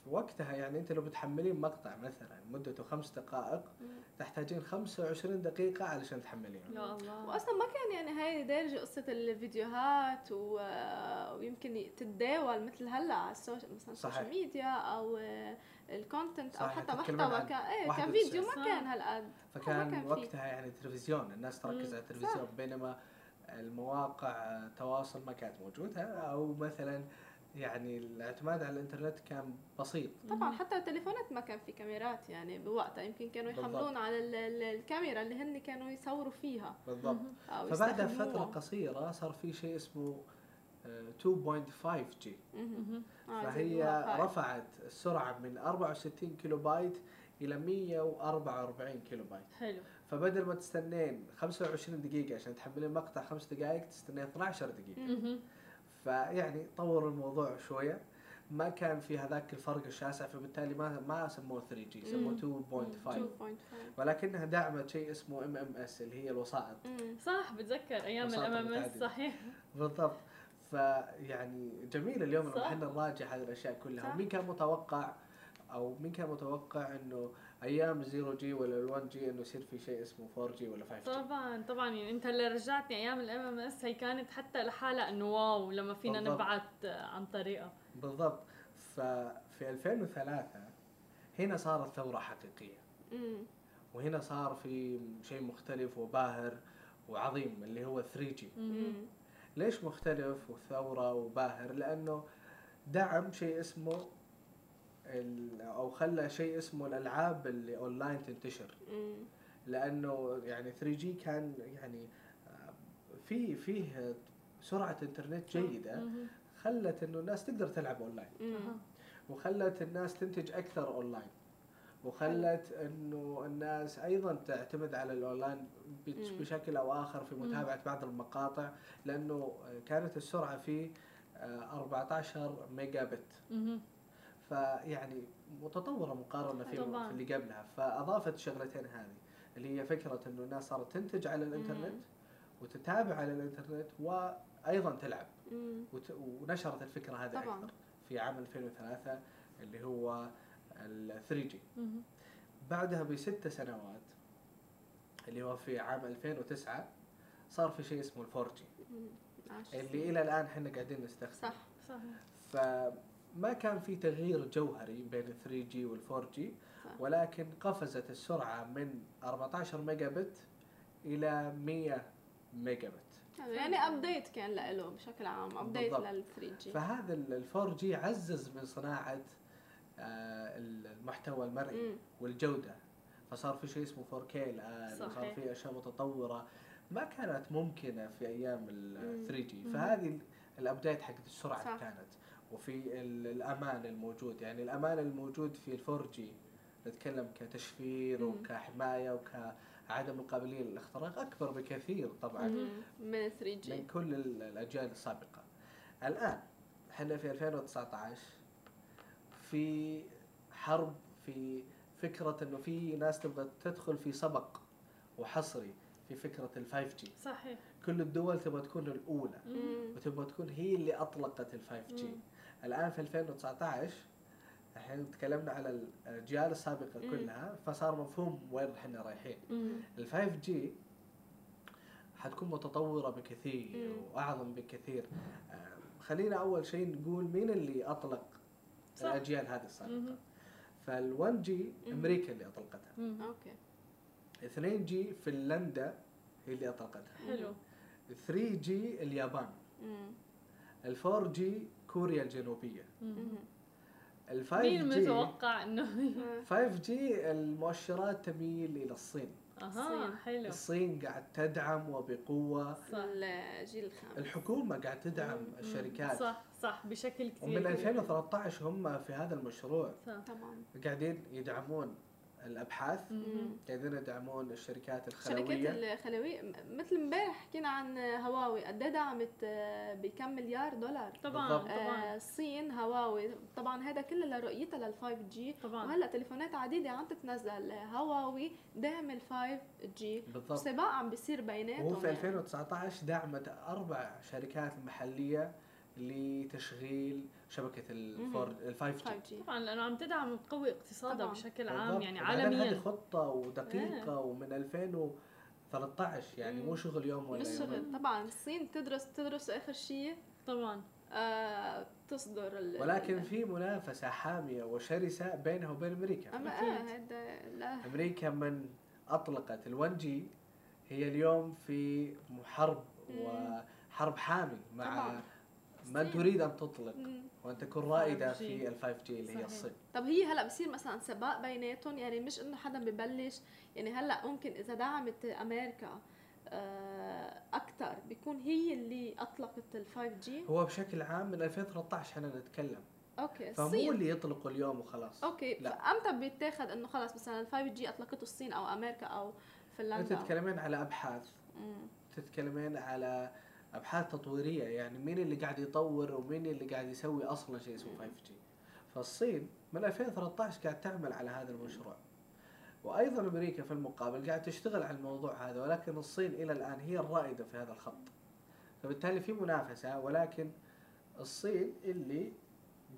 وقتها يعني انت لو بتحملين مقطع مثلا مدته خمس دقائق. تحتاجين 25 دقيقة علشان تحملينه يا الله واصلا ما كان يعني هاي دارجه قصة الفيديوهات و... ويمكن تتداول مثل هلأ على ال social مثلا. ال social media أو ال content أو حتى محتوى ك... إيه 91. كفيديو ما. كان هالقد ما كان فكان في. وقتها يعني تلفزيون الناس تركز. على التلفزيون بينما المواقع التواصل ما كانت موجودة أو مثلا يعني الاعتماد على الإنترنت كان بسيط. طبعا حتى التليفونات ما كان في كاميرات يعني بوقتها يمكن كانوا بالضبط. يحملون على ال- ال- الكاميرا اللي هن كانوا يصوروا فيها. بالضبط. فبعدها. فترة قصيرة صار في شيء اسمه آه، 2.5 G مهم. آه، زي فهي. رفعت السرعة من 64 كيلو بايت إلى 144 كيلو بايت حلو. فبدل ما تستنين 25 دقيقة عشان تحملين مقطع خمس دقائق تستنين 12 دقيقة. مهم. فيعني طور الموضوع شوية. ما كان في هذاك الفرق الشاسع فبالتالي ما ما سموه 3 G سموه 2.5 2.5 ولكنها دعمت شيء اسمه MMS اللي هي الوسائط. صح بتذكر أيام ال MMS. صحيح. بالضبط. فيعني جميل اليوم لما. إحنا نراجع هذه الأشياء كلها. ومين كان متوقع أو مين كان متوقع إنه أيام 0 G ولا ال 1 G إنه يصير في شيء اسمه 4 G ولا 5 G طبعا طبعا. يعني أنت اللي رجعتني أيام ال MMS هي كانت حتى لحالها إنه wow لما فينا بالضبط. نبعت عن طريقها بالضبط. ففي 2003 هنا صارت ثورة حقيقية. مم. وهنا صار في شيء مختلف وباهر وعظيم اللي هو 3 G. ليش مختلف وثورة وباهر؟ لأنه دعم شيء اسمه أو خلى شيء اسمه الألعاب اللي اونلاين تنتشر. لأنه يعني 3 G كان يعني آه، في فيه سرعة انترنت جيدة. خلت إنه الناس تقدر تلعب اونلاين. وخلت الناس تنتج أكثر اونلاين وخلت إنه الناس أيضا تعتمد على الاونلاين. بشكل أو آخر في. متابعة بعض المقاطع لأنه كانت السرعة فيه آه، 14 ميجا بت. فيعني متطورة مقارنة في. في اللي قبلها فأضافت الشغلتين هذه اللي هي فكرة إنه الناس صارت تنتج على الإنترنت مم. وتتابع على الإنترنت وأيضا تلعب. وت- ونشرت الفكرة هذه طبعاً. أكثر في عام 2003 اللي هو ال 3 جي. بعدها بست سنوات اللي هو في عام 2009 صار في شيء اسمه ال 4 G. اللي إلى الآن إحنا قاعدين نستخدمه صح صحيح فما كان في تغيير جوهري بين ال 3 G وال 4 G. ولكن قفزت السرعة من 14 ميجا بت إلى 100 ميجا بت يعني update كان له بشكل عام update. لل 3 G فهذا ال 4 G عزز من صناعة آه، المحتوى المرئي مم. والجودة فصار في شيء اسمه 4K الآن صحيح. في أشياء متطورة ما كانت ممكنة في أيام ال مم. 3 G. فهذه ال- ال update حقت السرعة صح. كانت وفي ال- الأمان الموجود يعني الأمان الموجود في ال 4 G نتكلم كتشفير. وكحماية وكعدم القابلية للاختراق أكبر بكثير طبعا. من 3 من G كل ال- الأجيال السابقة الآن إحنا في 2019 في حرب في فكرة إنه في ناس تبغى تدخل في سبق وحصري في فكرة ال 5 G صحيح كل الدول تبغى تكون الأولى مم. وتبغى تكون هي اللي أطلقت ال 5 G مم. الآن في 2019 إحنا تكلمنا على الاجيال السابقة مم. كلها فصار مفهوم وين إحنا رايحين. ال 5 G حتكون متطورة بكثير مم. وأعظم بكثير آه، خلينا أول شيء نقول مين اللي أطلق صح. الأجيال هذه السابقة مهم. فال 1 G مم. أمريكا اللي أطلقتها مم. okay 2 G فنلندا هي اللي أطلقتها حلو 3 G اليابان. ال 4 G كوريا. مم. ال 5 مين متوقع إنه 5 G المؤشرات تميل إلى الصين أها الصين. حلو الصين قاعد تدعم وبقوة صح الجيل الخامس الحكومة قاعد تدعم مم. الشركات صح صح بشكل كثير ومن كبير. 2013 هم في هذا المشروع صح طبعا قاعدين يدعمون الأبحاث. قاعدين يدعمون الشركات الشركات الخلوية. الخلوية م- مثل امبارح حكينا عن هواوي قد إيه دعمت آه، بكم مليار دولار؟ طبعا بالضبط. طبعا. آه، الصين هواوي طبعا هذا كله لرؤيتها لل 5 جي طبعا. وهلأ تليفونات عديدة عم تتنزل. هواوي دعم ال 5 G بالضبط. سباق عم بيصير بيناتهم وهو في يعني. 2019 دعمت أربع شركات محلية لتشغيل شبكة ال مهم. 5 G 5 G طبعا لأنه عم تدعم تقوي اقتصادها. بشكل عام بالضبط. يعني وبعدين هذه عالميا خطة ودقيقة ومن 2013 يعني مم. مو شغل يوم ولا شغل طبعا الصين تدرس تدرس آخر شيء طبعا آه تصدر ال ولكن في منافسة حامية وشرسة بينها وبين أمريكا أما أكيد. آه هذا لا أمريكا من أطلقت ال 1 G هي اليوم في حرب. وحرب حامي مع طبعاً. الصين. تريد أن تطلق. وأن تكون رائدة 5G. في ال 5 G اللي هي. الصين طب هي هلا بصير مثلا سباق بيناتهم يعني مش إنه حدا ببلش يعني هلا ممكن إذا دعمت أمريكا أكثر بيكون هي اللي أطلقت ال 5 G هو بشكل عام من 2013 إحنا نتكلم okay فمو الصين اللي يطلقوا اليوم وخلاص okay لا. فامتى بيتاخذ إنه خلص مثلا ال 5 G أطلقته الصين أو أمريكا أو انت فنلندا تتكلمين على أبحاث مم. تتكلمين على أبحاث تطويرية يعني مين اللي قاعد يطور ومين اللي قاعد يسوي أصلا شيء اسمه 5 G فالصين من 2013 قاعد تعمل على هذا المشروع. وأيضا أمريكا في المقابل قاعد تشتغل على الموضوع هذا ولكن الصين إلى الآن هي الرائدة في هذا الخط. فبالتالي في منافسة ولكن الصين اللي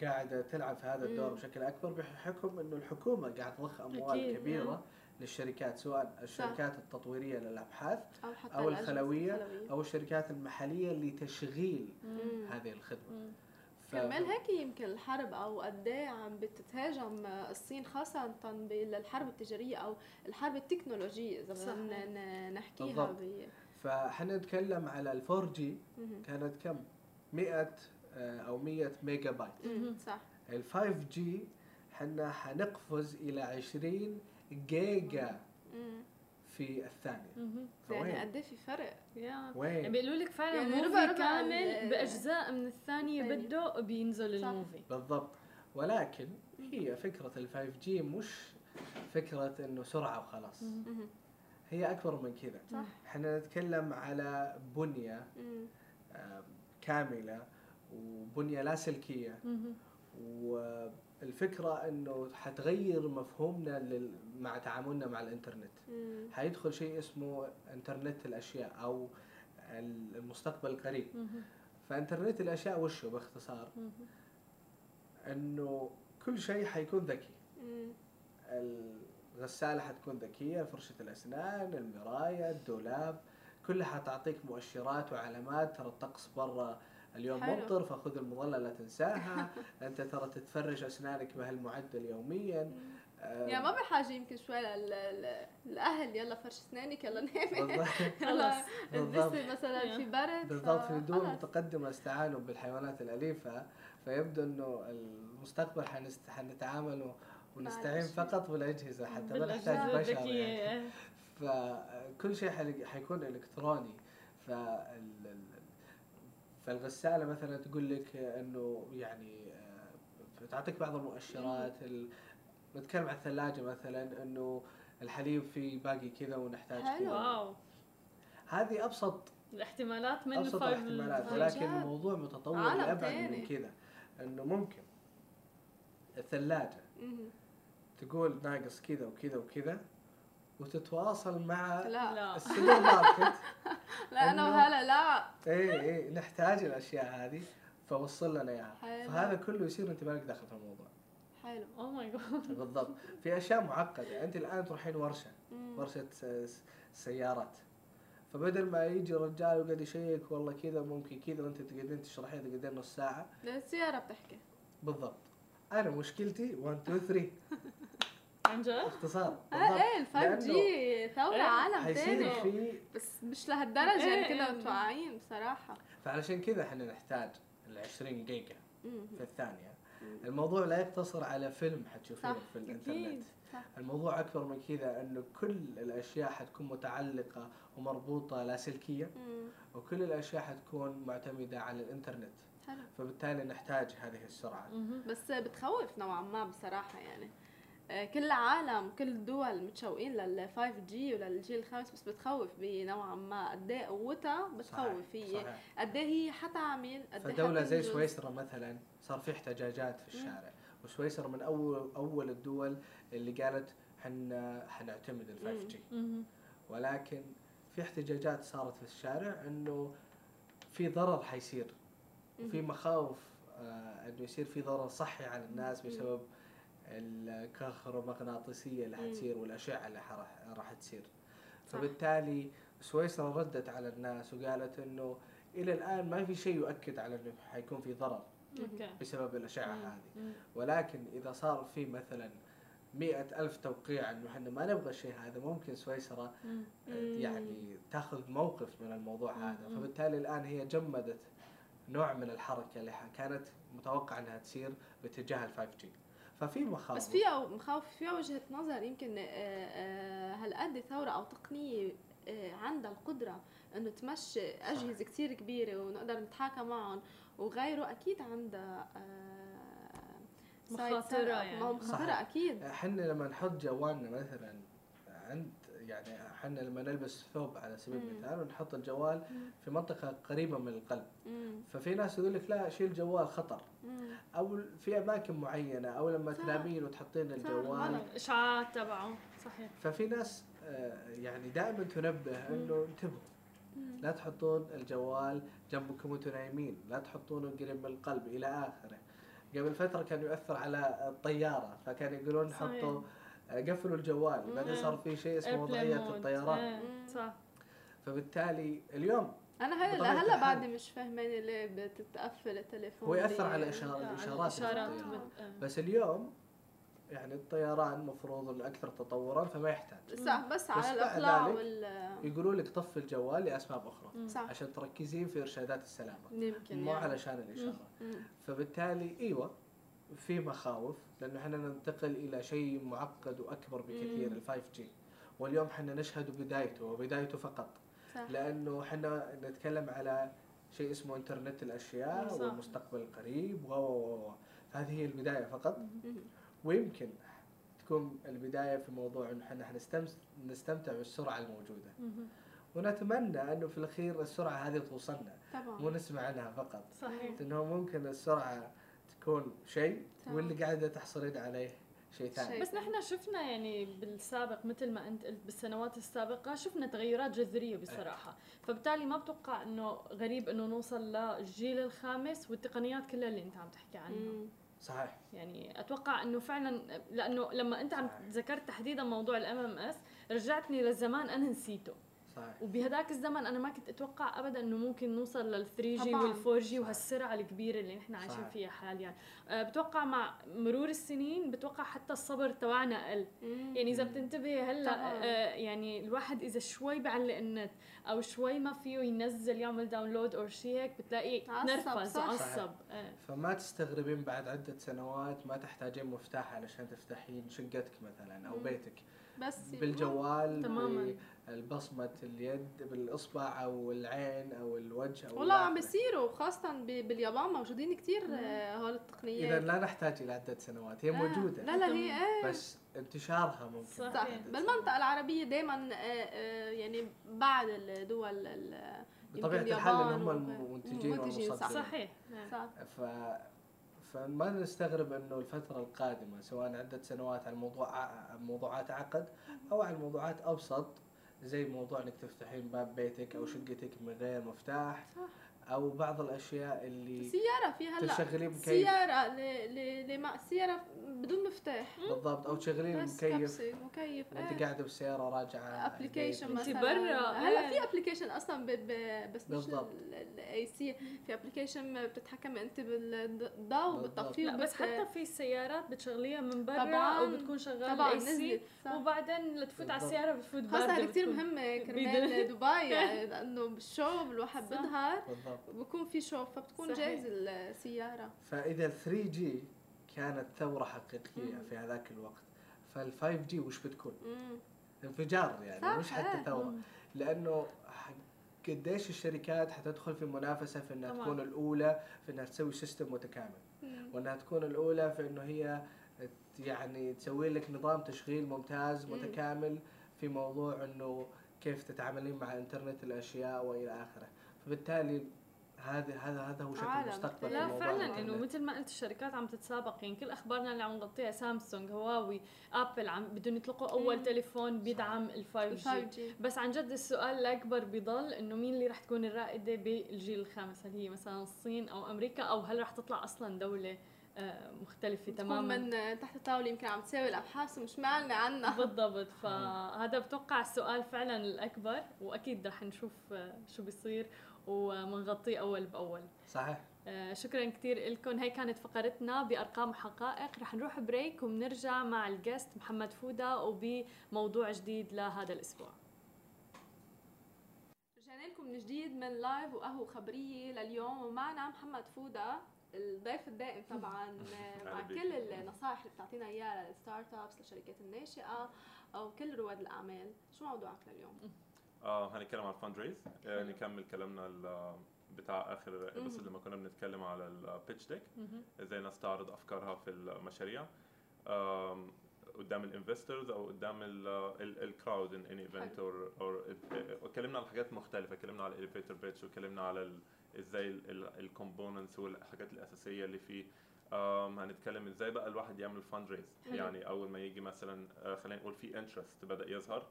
قاعدة تلعب في هذا الدور. بشكل أكبر بحكم إنه الحكومة قاعد تضخ أموال كبيرة. نعم. للشركات سواء الشركات التطويرية للأبحاث أو حتى أو الخلوية. أو الشركات المحلية لتشغيل مم. هذه الخدمة مم. ف- كرمال هيك يمكن الحرب أو قد إيه عم بتتهاجم الصين خاصة بالحرب التجارية أو الحرب التكنولوجية إذا. بدنا نحكيها بالضبط. ب فاحنا نتكلم على ال 4 G. كانت كم 100 آه، أو 100 ميجا بايت. صح ال 5 G حنا حنقفز إلى 20 جيجا. في الثانية. مهم. يعني قد إيه في فرق؟ يا يعني وين؟ بيقولوا لك فعلا يعني ربع- movie ربع كامل بأجزاء من الثانية الثانية. بده بينزل صح. ال movie بالضبط. ولكن هي فكرة ال 5 G مش فكرة إنه سرعة وخلاص. هي أكبر من كذا. صح. إحنا نتكلم على بنية مم. آه، كاملة وبنية والفكرة إنه حتغير مفهومنا. مع تعاملنا مع الإنترنت مم. حيدخل شيء اسمه إنترنت الأشياء أو المستقبل القريب مهم. فإنترنت الأشياء وشه باختصار مهم. إنه كل شيء حيكون ذكي مم. الغسالة حتكون ذكية فرشة الأسنان المراية الدولاب كلها حتعطيك مؤشرات وعلامات ترى الطقس برا اليوم حلو. ممطر فخذ المظلة لا تنساها أنت ترى تتفرج أسنانك بهالمعدل يوميا. آه، يعني ما بحاجة يمكن شوي الاهل يلا فرش أسنانك يلا نامي بالضبط البسي مثلا في برد بالضبط في دول. متقدمة استعانوا بالحيوانات الأليفة فيبدو إنه المستقبل حنست... حنتعامل ونستعين. فقط بالأجهزة حتى ما نحتاج بشر يعني. فكل شيء حيكون إلكتروني فال... ال- فالغسالة مثلا تقول لك إنه يعني آه، تعطيك بعض المؤشرات ال... نتكلم عن الثلاجة مثلا إنه الحليب فيه باقي كذا ونحتاج. كذا واو هذه أبسط الاحتمالات من أبسط الاحتمالات ولكن. الموضوع متطور لأبعد. من كذا إنه ممكن الثلاجة. تقول ناقص كذا وكذا وكذا وتتواصل مع لا. لا. السوبر ماركت. لا أنا وهلا لا. اي اي نحتاج الأشياء هذه فوصل لنا إياها. حلو. فهذا كله يصير انت مالك داخل في الموضوع. حلو. oh my god بالضبط. في أشياء معقدة. أنت الآن تروحين ورشة. مم. ورشة سيارات. فبدل ما يجي رجال ويقعد يشيك والله كذا ممكن كذا وأنت تقعدين تشرحين تقعدين نص ساعة. السيارة بتحكي. بالضبط. أنا مشكلتي 1 2 3 عن جد؟ آه بالضبط إيه ال 5 جي ثورة إيه، عالم حيصير تاني في بس مش لهالدرجة يعني كنا إيه. متوقعين بصراحة فعلشان كذا إحنا نحتاج ال 20 جيجا مم. في الثانية مم. الموضوع لا يقتصر على فيلم حتشوفينه في الإنترنت صح. الموضوع أكبر من كذا إنه كل الأشياء حتكون متعلقة ومربوطة لاسلكيه مم. وكل الأشياء حتكون معتمدة على الإنترنت حلو فبالتالي نحتاج هذه السرعة مهم. بس بتخوف نوعا ما بصراحة يعني آه، كل العالم كل الدول متشوقين لل 5 جي وللجيل الخامس بس بتخوف بنوعا ما قد إيه قوتها بتخوف هي. قد إيه هي حتعمل قد إيه فدولة زي. سويسرا مثلا صار في احتجاجات في الشارع وسويسرا من اول أول الدول اللي قالت حن حنعتمد ال 5 جي. ولكن في احتجاجات صارت في الشارع إنه في ضرر حيصير وفي مم. مخاوف آه إنه يصير في ضرر صحي على الناس مم. الكهرومغناطيسيه اللي. حتصير والأشعة اللي راح تصير. فبالتالي سويسرا ردت على الناس وقالت إنه إلى الآن ما في شيء يؤكد على إنه حيكون في ضرر okay بسبب الأشعة. هذه. ولكن إذا صار في مثلا مئة ألف توقيع إنه إحنا ما نبغى الشيء هذا ممكن سويسرا يعني تاخذ موقف من الموضوع. هذا. فبالتالي الآن هي جمدت نوع من الحركة اللي كانت متوقع إنها تصير باتجاه ال 5 G ففي مخاوف بس فيها مخاوف فيها وجهة نظر يمكن آه، آه، هالقد ثورة أو تقنية آه، عندها القدرة إنه تمشي أجهزة كثير كبيرة ونقدر نتحاكى معهم وغيره أكيد عندها مخاطرة. يعني. صحيح. أكيد إحنا لما نحط جوالنا مثلا عند يعني إحنا لما نلبس ثوب على سبيل. المثال ونحط الجوال في منطقة قريبة من القلب. ففي ناس يقول لك لا شيل الجوال خطر. أو في أماكن معينة أو لما. تنامين وتحطين الجوال. الاشعاعات تبعه صحيح ففي ناس آه، يعني دائما تنبه إنه انتبهوا. لا تحطون الجوال جنبكم وأنتم نايمين لا تحطونه قريب من القلب إلى آخره قبل فترة كان يؤثر على الطيارة فكان يقولون. حطوا قفلوا الجوال بعدين. صار في شيء اسمه وضعية. الطيران إيه،. صح فبالتالي اليوم أنا هلا هلا. بعدي مش فاهمانه ليه بتتقفل التليفون هو يأثر لي- على إشارة- على الإشارات الاشارات الطيران. بت- آه. بس اليوم يعني الطيران المفروض إنه أكثر تطورا فما يحتاج بس بس على الأقلاع وال يقولوا لك طفي الجوال لأسباب أخرى. صح عشان تركزين في إرشادات السلامة يمكن مو يعني. علشان الإشارة مم. فبالتالي إيوه في مخاوف لأنه إحنا ننتقل إلى شيء معقد وأكبر بكثير. ال 5 جي واليوم إحنا نشهد بدايته وبدايته فقط. صح. لأنه إحنا نتكلم على شيء اسمه انترنت الأشياء صح. والمستقبل القريب و هذه هي البداية فقط. ويمكن تكون البداية في موضوع إنه إحنا نستمتع بالسرعة الموجودة. ونتمنى إنه في الأخير السرعة هذه توصلنا. مو طبعا نسمع عنها فقط. صحيح. لأنه ممكن السرعة تكون شيء. واللي قاعدة تحصلين عليه شيء ثاني. بس نحن شفنا يعني بالسابق مثل ما أنت قلت بالسنوات السابقة شفنا تغيرات جذرية بصراحة فبالتالي ما بتوقع إنه غريب إنه نوصل للجيل الخامس والتقنيات كلها اللي أنت عم تحكي عنها مم. صحيح يعني أتوقع إنه فعلا لأنه لما أنت عم. ذكرت تحديدا موضوع ال MMS رجعتني للزمان أنا نسيته صحيح وبهداك الزمن أنا ما كنت أتوقع ابدا إنه ممكن نوصل لل 3 G. وال 4 G. وهالسرعة الكبيرة اللي نحن عايشين صحيح. فيها حاليا أه بتوقع مع مرور السنين بتوقع حتى الصبر تبعنا قل مم. يعني إذا مم. بتنتبه هلأ. آه يعني الواحد إذا شوي بعلق النت أو شوي ما فيه ينزل يعمل download أو شيء هيك بتلاقيه تنرفز صح. وعصب آه. فما تستغربين بعد عدة سنوات ما تحتاجين مفتاح علشان تفتحين شقتك مثلا أو مم. بيتك بس بالجوال تماماً. بالبصمه اليد بالإصبع أو العين أو الوجه أو والله عم. بيصيروا خاصة ب- باليابان موجودين كتير آه، هول اذا التقنيات لا نحتاج إلى عدة سنوات هي آه، موجودة لا لا هي إيه بس انتشارها ممكن صح. بعد صح عدة بالمنطقة العربية دائما يعني بعد الدول يمكن الحال إن اليابان هم المنتجين منتجين، صح. والمصدرين صحيح آه. صح ف فما نستغرب إنه الفترة القادمة سواء عدة سنوات على موضوع موضوعات عقد أو على موضوعات ابسط زي موضوع إنك تفتحين باب بيتك أو شقتك من غير مفتاح صح. أو بعض الأشياء اللي سيارة في هلأ تشغلين مكيف سيارة ل ل لما سيارة بدون مفتاح بالضبط أو تشغلين بس مكيف مكيف وانت إيه. قاعدة بالسياره راجعه application مثلا برا، هلأ إيه. في application أصلا ب... ب... بس مش بالضبط. ال AC في application بتتحكمي أنت بالضوء لا بس حتى في سيارات بتشغليها من برا طبعاً. أو بتكون شغالة طبعا ال AC نزلت. وبعدين لتفوت على. السيارة بتفوت بارده هذه كثير بيد- كرمال دبي يعني لأنه بالشوب الواحد. بيظهر بالضبط بكون في شوب فبتكون صحيح. جاهزة السيارة فإذا 3 G كانت ثورة حقيقية مم. في هذاك الوقت فال 5 G وش بتكون؟ مم. انفجار يعني صح، مش حتى إيه. ثورة مم. لأنه قديش الشركات حتدخل في منافسة في إنها طبعاً. تكون الأولى في إنها تسوي system متكامل مم. وإنها تكون الأولى في إنه هي يعني تسوي لك نظام تشغيل ممتاز مم. متكامل في موضوع إنه كيف تتعاملين مع إنترنت الأشياء وإلى آخره فبالتالي هذا هذا هذا هو شكل المستقبل لا فعلا إنه. مثل ما قلت الشركات عم تتسابق. يعني كل أخبارنا اللي عم نغطيها سامسونج هواوي أبل عم بدهم يطلقوا أول مم. تليفون بيدعم ال 5 ال جي 5G بس عن جد السؤال الأكبر بضل إنه مين اللي رح تكون الرائدة بالجيل الخامس؟ هل هي مثلا الصين أو أمريكا؟ أو هل رح تطلع أصلا دولة آه، مختلفة تماما؟ من تحت الطاولة يمكن عم تساوي الأبحاث ومش معلنة عنها بالضبط. فهذا بتوقع السؤال فعلا الأكبر وأكيد رح نشوف آه، شو بيصير. ومنغطيه أول بأول. صحيح. آه، شكرا كثير لكم هي كانت فقرتنا بأرقام وحقائق. رح نروح break وبنرجع مع ال guest محمد فودا وبموضوع جديد لهذا الأسبوع. رجعنا لكم من جديد من live وقهوة خبرية لليوم. ومعنا محمد فودة الضيف الدائم طبعا مع كل. النصائح اللي بتعطينا إياها لل start-ups للشركات الناشئة أو كل رواد الأعمال. شو موضوعك لليوم؟ آه هنتكلم على ال fundraise آه نكمل كلامنا ال- بتاع آخر بس. لما كنا بنتكلم على ال pitch deck مهم. إزاي الناس تعرض أفكارها في المشاريع. قدام ال investors أو قدام ال crowd in any event or or اتكلمنا على حاجات مختلفة. اتكلمنا على ال elevator pitch واتكلمنا على إزاي ال components والحاجات الأساسية اللي فيه. هنتكلم إزاي بقى الواحد يعمل fundraise. يعني أول ما يجي مثلا آه، خلينا نقول في interest بدأ يظهر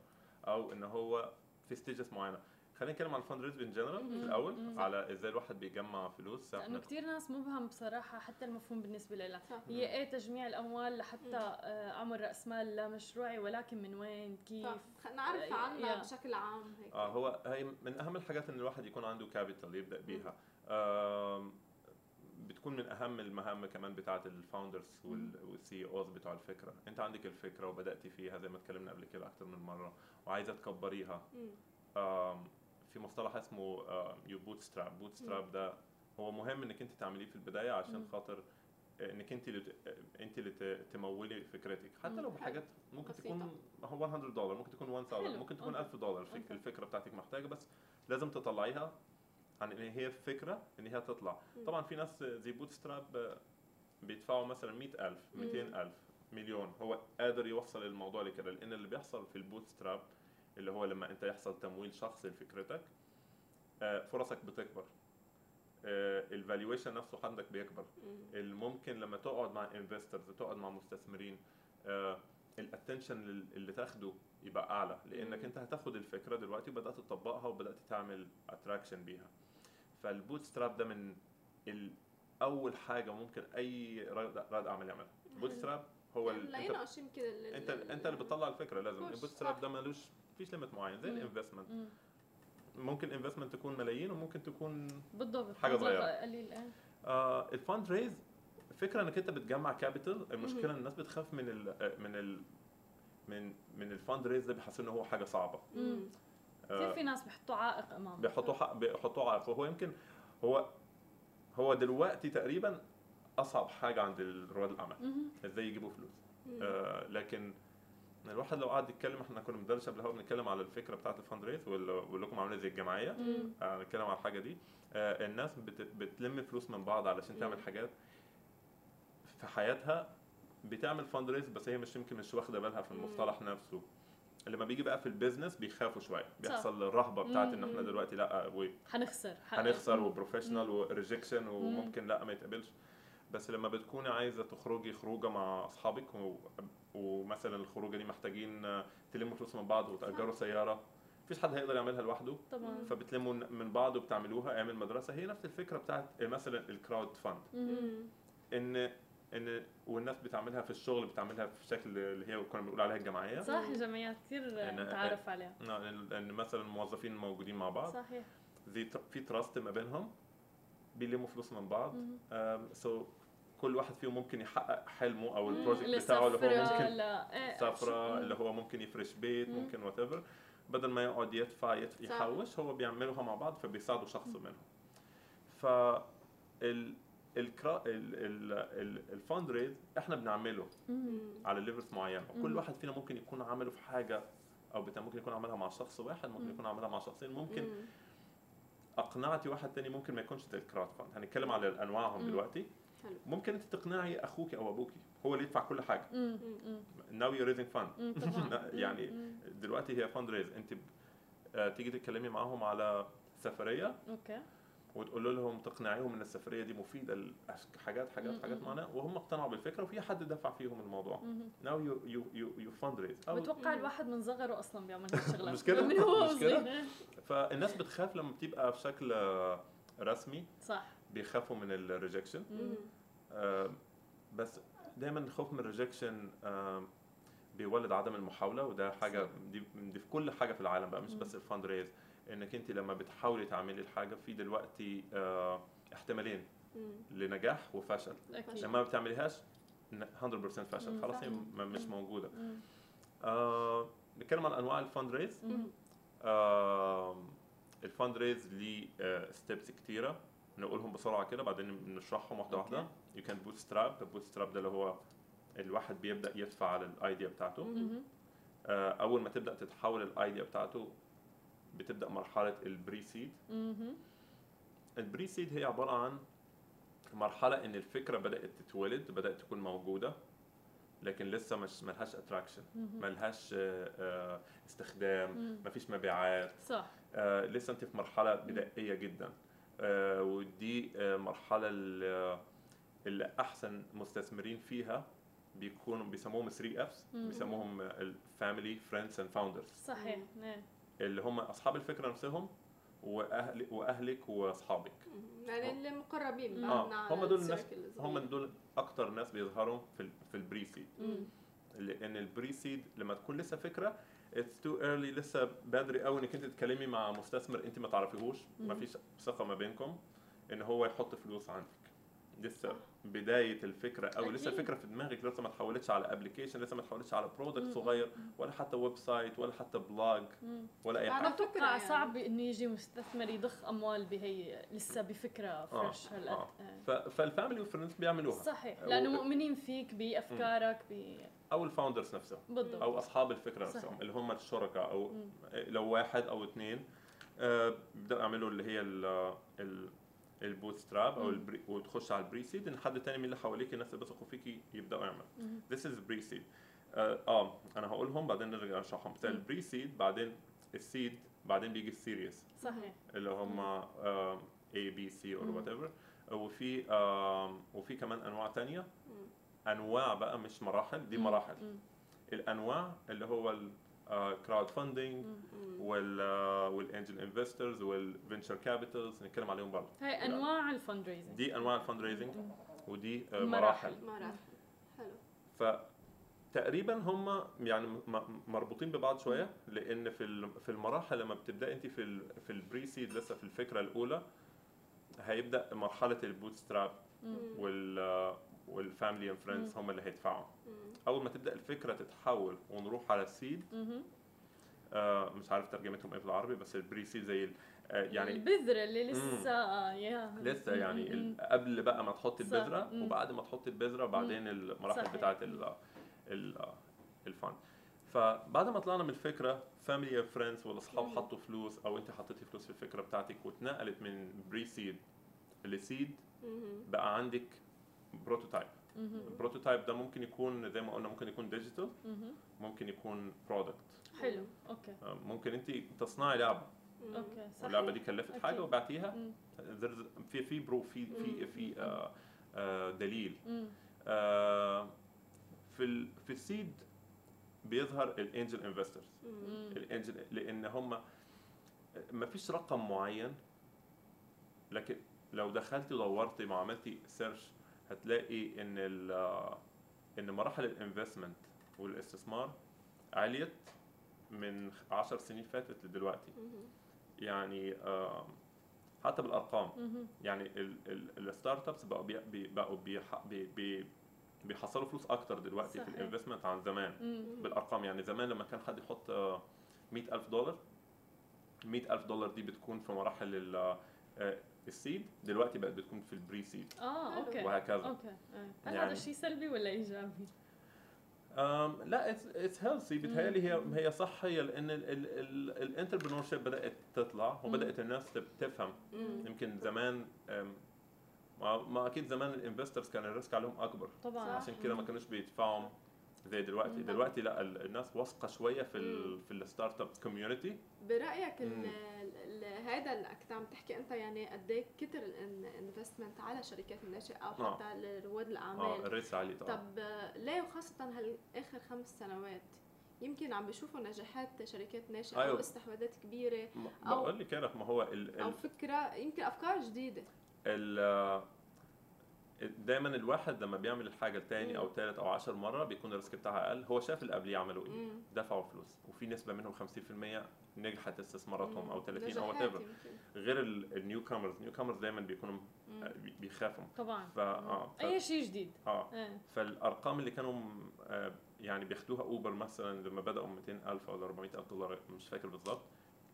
أو إن هو في stages معينة. خلينا نتكلم على ال fund in general في. الأول مم. على إزاي الواحد بيجمع فلوس. لأنه كثير ناس مبهم بصراحة حتى المفهوم بالنسبة لها صح. هي إيه تجميع الأموال لحتى آه، أعمل رأس مال لمشروعي ولكن من وين؟ كيف؟ نعرف آه، عنها يا. بشكل عام هيك. آه هو هي من أهم الحاجات إن الواحد يكون عنده capital يبدأ بيها. آم، بتكون من أهم المهام كمان بتاعه ال founders وال CEOs بتوع الفكرة أنت عندك الفكرة وبدأتي فيها زي ما اتكلمنا قبل كده أكتر من مرة وعايزة تكبريها في مصطلح اسمه you bootstrap bootstrap ده هو مهم إنك أنت تعمليه في البداية عشان. خاطر إنك أنت اللي ت- أنت اللي تمولي فكرتك حتى. لو بحاجات ممكن. تكون هو 100 دولار ممكن تكون 1000 حلو. ممكن تكون okay. 1000 دولار. الفكرة بتاعتك محتاجة بس لازم تطلعيها عن ان هي فكرة إن هي تطلع. طبعا في ناس زي bootstrap بيدفعوا مثلا 100000 مم. 200000 مليون هو قادر يوصل الموضوع لكده لأن اللي بيحصل في ال bootstrap اللي هو لما أنت يحصل تمويل شخصي لفكرتك آه، فرصك بتكبر ال valuation نفسه عندك بيكبر مم. الممكن لما تقعد مع investors تقعد مع مستثمرين ال attention اللي تاخده يبقى أعلى لأنك. أنت هتاخد الفكرة دلوقتي وبدأت تطبقها وبدأت تعمل attraction بيها فال bootstrap ده من أول حاجة ممكن أي رائد أعمال يعملها ال bootstrap هو ال- لا أنت أنت أنت اللي بتطلع الفكرة لازم ال bootstrap. ده ملوش فيش limit معين زي. ال investment مم. ممكن investment تكون ملايين وممكن تكون بالضبط حاجة مبلغ صغيرة. قليل إيه آه ال fundraise الفكرة إنك أنت بتجمع capital المشكلة إن الناس بتخاف من ال من ال من من ال fundraise ده بيحسوا إن هو حاجة صعبة مم. كثير آه في ناس بيحطوا عائق امامه بيحطوا حق بيحطوا عائق وهو يمكن هو هو دلوقتي تقريبا أصعب حاجة عند رواد الأعمال. إزاي يجيبوا فلوس. آه لكن الواحد لو قعد يتكلم إحنا كنا بندرس قبل الهوا بنتكلم على الفكرة بتاعت ال fundraise واقول لكم عاملة زي الجمعية مم. آه، نتكلم على الحاجة دي آه، الناس بت- بتلم فلوس من بعض علشان تعمل مم. حاجات في حياتها بتعمل fundraise بس هي مش يمكن مش واخدة بالها في مم. المصطلح نفسه لما بيجي بقى في ال business بيخافوا شوية. بيحصل الرهبة بتاعت إن إحنا. دلوقتي لأ هنخسر مم. و professional و rejection وممكن لأ ما يتقبلش. بس لما بتكوني عايزة تخرجي خروجة مع أصحابك و... ومثلا الخروجة دي محتاجين آه، تلموا فلوس من بعض وتأجروا سيارة مفيش حد هيقدر يعملها لوحده. طبعا. فبتلموا من بعض وبتعملوها اعمل مدرسه هي نفس الفكرة بتاعت مثلا ال crowdfund. إن إن والناس بتعملها في الشغل بتعملها في شكل اللي هي كنا بنقول عليها الجمعيه صح جمعيات أنا- متعارف عليها إن إن مثلا موظفين موجودين مع بعض صحيح زي في trust ما بينهم بيلموا فلوس من بعض. so كل واحد فيهم ممكن يحقق حلمه أو. ال project بتاعه اللي هو ممكن إيه، سفرة اللي هو ممكن يفرش بيت مم. ممكن whatever بدل ما يقعد يدفع. يحوش هو بيعملوها مع بعض فبيساعدوا شخص منهم ف الكرا ال ال ال ال fundraise إحنا بنعمله. على levels معينة وكل مم. واحد فينا ممكن يكون عامله في حاجة أو بتاع ممكن يكون عاملها مع شخص واحد ممكن مم. يكون عاملها مع شخصين ممكن مم. أقنعتي واحد تاني ممكن ما يكونش زي ال crowdfund هنتكلم على أنواعهم مم. دلوقتي حلو. ممكن انت تقنعي أخوك أو أبوكي هو اللي يدفع كل حاجة raising fund مم. طبعا يعني مم. دلوقتي هي fundraise انت ب- آه، تيجي تتكلمي معاهم على سفرية okay وتقول لهم تقنعيهم إن السفرية دي مفيدة لحاجات حاجات مم. حاجات مم. معينه وهم اقتنعوا بالفكرة وفي حد دفع فيهم الموضوع now you you you you fundraise أو بتوقع الواحد من صغره أصلا بيعمل هالشغلات مش كده؟ من هو مش كده؟ صغير فالناس بتخاف لما بتبقى في شكل آه، رسمي صح بيخافوا من ال rejection مم. بس دايما الخوف من ال rejection بيولد عدم المحاولة وده حاجة. دي, دي في كل حاجة في العالم بقى مش. بس ال fundraise انك انت لما بتحاولي تعملي الحاجة في دلوقتي آه، احتمالين. لنجاح وفشل لما ما بتعمليهاش ن- 100% فشل خلاص. هي مش. موجودة. آه، نتكلم عن أنواع ال fundraise. آه، ال fundraise ليه steps كتيرة نقولهم بسرعة كده بعدين نشرحهم واحدة. واحدة you can bootstrap ال bootstrap ده اللي هو الواحد بيبدأ يدفع على ال idea بتاعته. آه، أول ما تبدأ تتحول ال idea بتاعته بتبدأ مرحلة ال pre-seed. ال pre-seed هي عبارة عن مرحلة إن الفكرة بدأت تتولد بدأت تكون موجودة لكن لسه مش ملهاش traction. ملهاش آه، آه، استخدام. مفيش مبيعات صح آه، لسه أنت في مرحلة بدائية جدا آه، ودي آه، المرحله اللي أحسن مستثمرين فيها بيكونوا بيسموهم 3 Fs. بيسموهم ال family friends and founders صحيح إيه. اللي هم أصحاب الفكرة نفسهم واهل وأهلك وأصحابك يعني اللي مقربين مم. بعدنا آه على هم دول الناس. هم دول أكتر ناس بيظهروا في في ال pre-seed. لأن ال pre-seed لما تكون لسه فكرة it's too early لسه بدري قوي إنك أنت تتكلمي مع مستثمر أنت ما تعرفيهوش ما. فيش ثقة ما بينكم إن هو يحط فلوس عندك لسه. بداية الفكرة أو لسه. الفكرة في دماغك لسه ما اتحولتش على application لسه ما اتحولتش على. product صغير ولا حتى website ولا حتى blog. ولا أي حاجة أتوقع يعني. صعب انه يجي مستثمر يضخ أموال بهي لسه بفكرة fresh هالقد آه. إيه. ف- فال family وال friends بيعملوها صحيح لأنه مؤمنين فيك بأفكارك ب... أو ال founders نفسهم بالضبط أو أصحاب الفكرة صحيح. نفسهم اللي هم الشركاء أو مم. لو واحد أو اثنين بيبداوا يعملوا اللي هي ال ال bootstrap أو. ال pre وتخش على ال pre-seed إن حد تاني من اللي حواليك الناس اللي بيثقوا فيكي يبدأوا يعملوا. This is pre-seed آه آه، أنا هقولهم بعدين نرجع نشرحهم مثال مم. ال pre-seed بعدين ال seed بعدين بيجي ال series صحيح اللي هم A B C or مم. whatever وفي وفي كمان أنواع تانية. أنواع بقى مش مراحل دي. مراحل. الأنواع اللي هو ال crowdfunding وال angel investors وال venture capitals نتكلم عليهم برضه. هاي أنواع ال fundraising دي أنواع ال fundraising ودي آه، مراحل. مراحل. حلو. فتقريبا هم يعني مربوطين ببعض شوية لأن في في المراحل لما بتبدأ أنت في في ال pre-seed لسه في الفكرة الأولى هيبدأ مرحلة ال bootstrap وال وال family and friends هم اللي هيدفعوا. أول ما تبدأ الفكرة تتحول ونروح على ال seed آه مش عارف ترجمتهم إيه بالعربي بس ال pre-seed زي ال- آه يعني البذرة اللي لسه آه، يا لسه يعني قبل بقى ما تحط. البذرة. وبعد ما تحط البذرة بعدين المراحل ال ال ال fund فبعد ما طلعنا من الفكرة family friends والأصحاب. حطوا فلوس أو أنت حطيتي فلوس في الفكرة بتاعتك واتنقلت من pre-seed ل seed. بقى عندك prototype. ال prototype ده ممكن يكون زي ما قلنا ممكن يكون digital مهم. ممكن يكون product حلو. okay ممكن انت تصنعي لعبة. okay صحيح. واللعبة دي كلفت حاجة. وبعتيها. There's- في في برو في في في آه، آه، دليل. آه، في ال في ال seed بيظهر ال angel investors. ال angel لأن هم ما فيش رقم معين لكن لو دخلتي ودورتي وعملتي search هتلاقي إن ال إن مراحل ال investment والاستثمار عليت من 10 سنين فاتت لدلوقتي. يعني حتى بالأرقام. يعني ال startups بقوا بقوا بيح- بي بي بيحصلوا فلوس أكتر دلوقتي في صحيح. ال investment عن زمان. بالأرقام يعني زمان لما كان حد يحط آه، 100000 دولار 100000 دولار دي بتكون في مراحل ال seed دلوقتي بقت بتكون في ال pre-seed آه okay وهكذا. okay. هل يعني- هذا شيء سلبي ولا إيجابي؟ أم لا it's healthy بتهيألي هي هي صحيه لأن ال entrepreneurship بدأت تطلع وبدأت الناس تفهم. مم. يمكن زمان ما, ما أكيد زمان ال investors كان ال risk عليهم أكبر. طبعا. عشان كده ما كانوش بيدفعوا زي دلوقتي مم. دلوقتي لا ال- الناس واثقة شوية في ال. في ال startup community برأيك ال- مم. ال- هذا اللي كنت عم تحكي أنت يعني قد إيه كتر ال investment على شركات الناشئة أو آه. حتى لرواد آه الاعمال ال risk عالي طبعا طب آه، ليه وخاصة هال اخر خمس سنوات يمكن عم بيشوفوا نجاحات شركات ناشئة أو أيوة. استحواذات كبيرة أو- بقول لك كده ما هو ال أو فكرة يمكن أفكار جديدة ال دايما الواحد لما بيعمل الحاجة التاني مم. أو تالت أو عشر مرة بيكون ال risk بتاعها أقل. هو شاف اللي قبليه عملوا إيه. دفعوا فلوس. وفي نسبة منهم 50% نجحت استثماراتهم أو 30 أو what. غير ال newcomers ال newcomers دايما بيكونوا. آه، بي- بيخافوا. طبعا. ف آه ف- أي شيء جديد. آه. إيه فالأرقام اللي كانوا آه، يعني بياخدوها Uber مثلا لما بدأوا 200000 أو 400000 دولار مش فاكر بالظبط.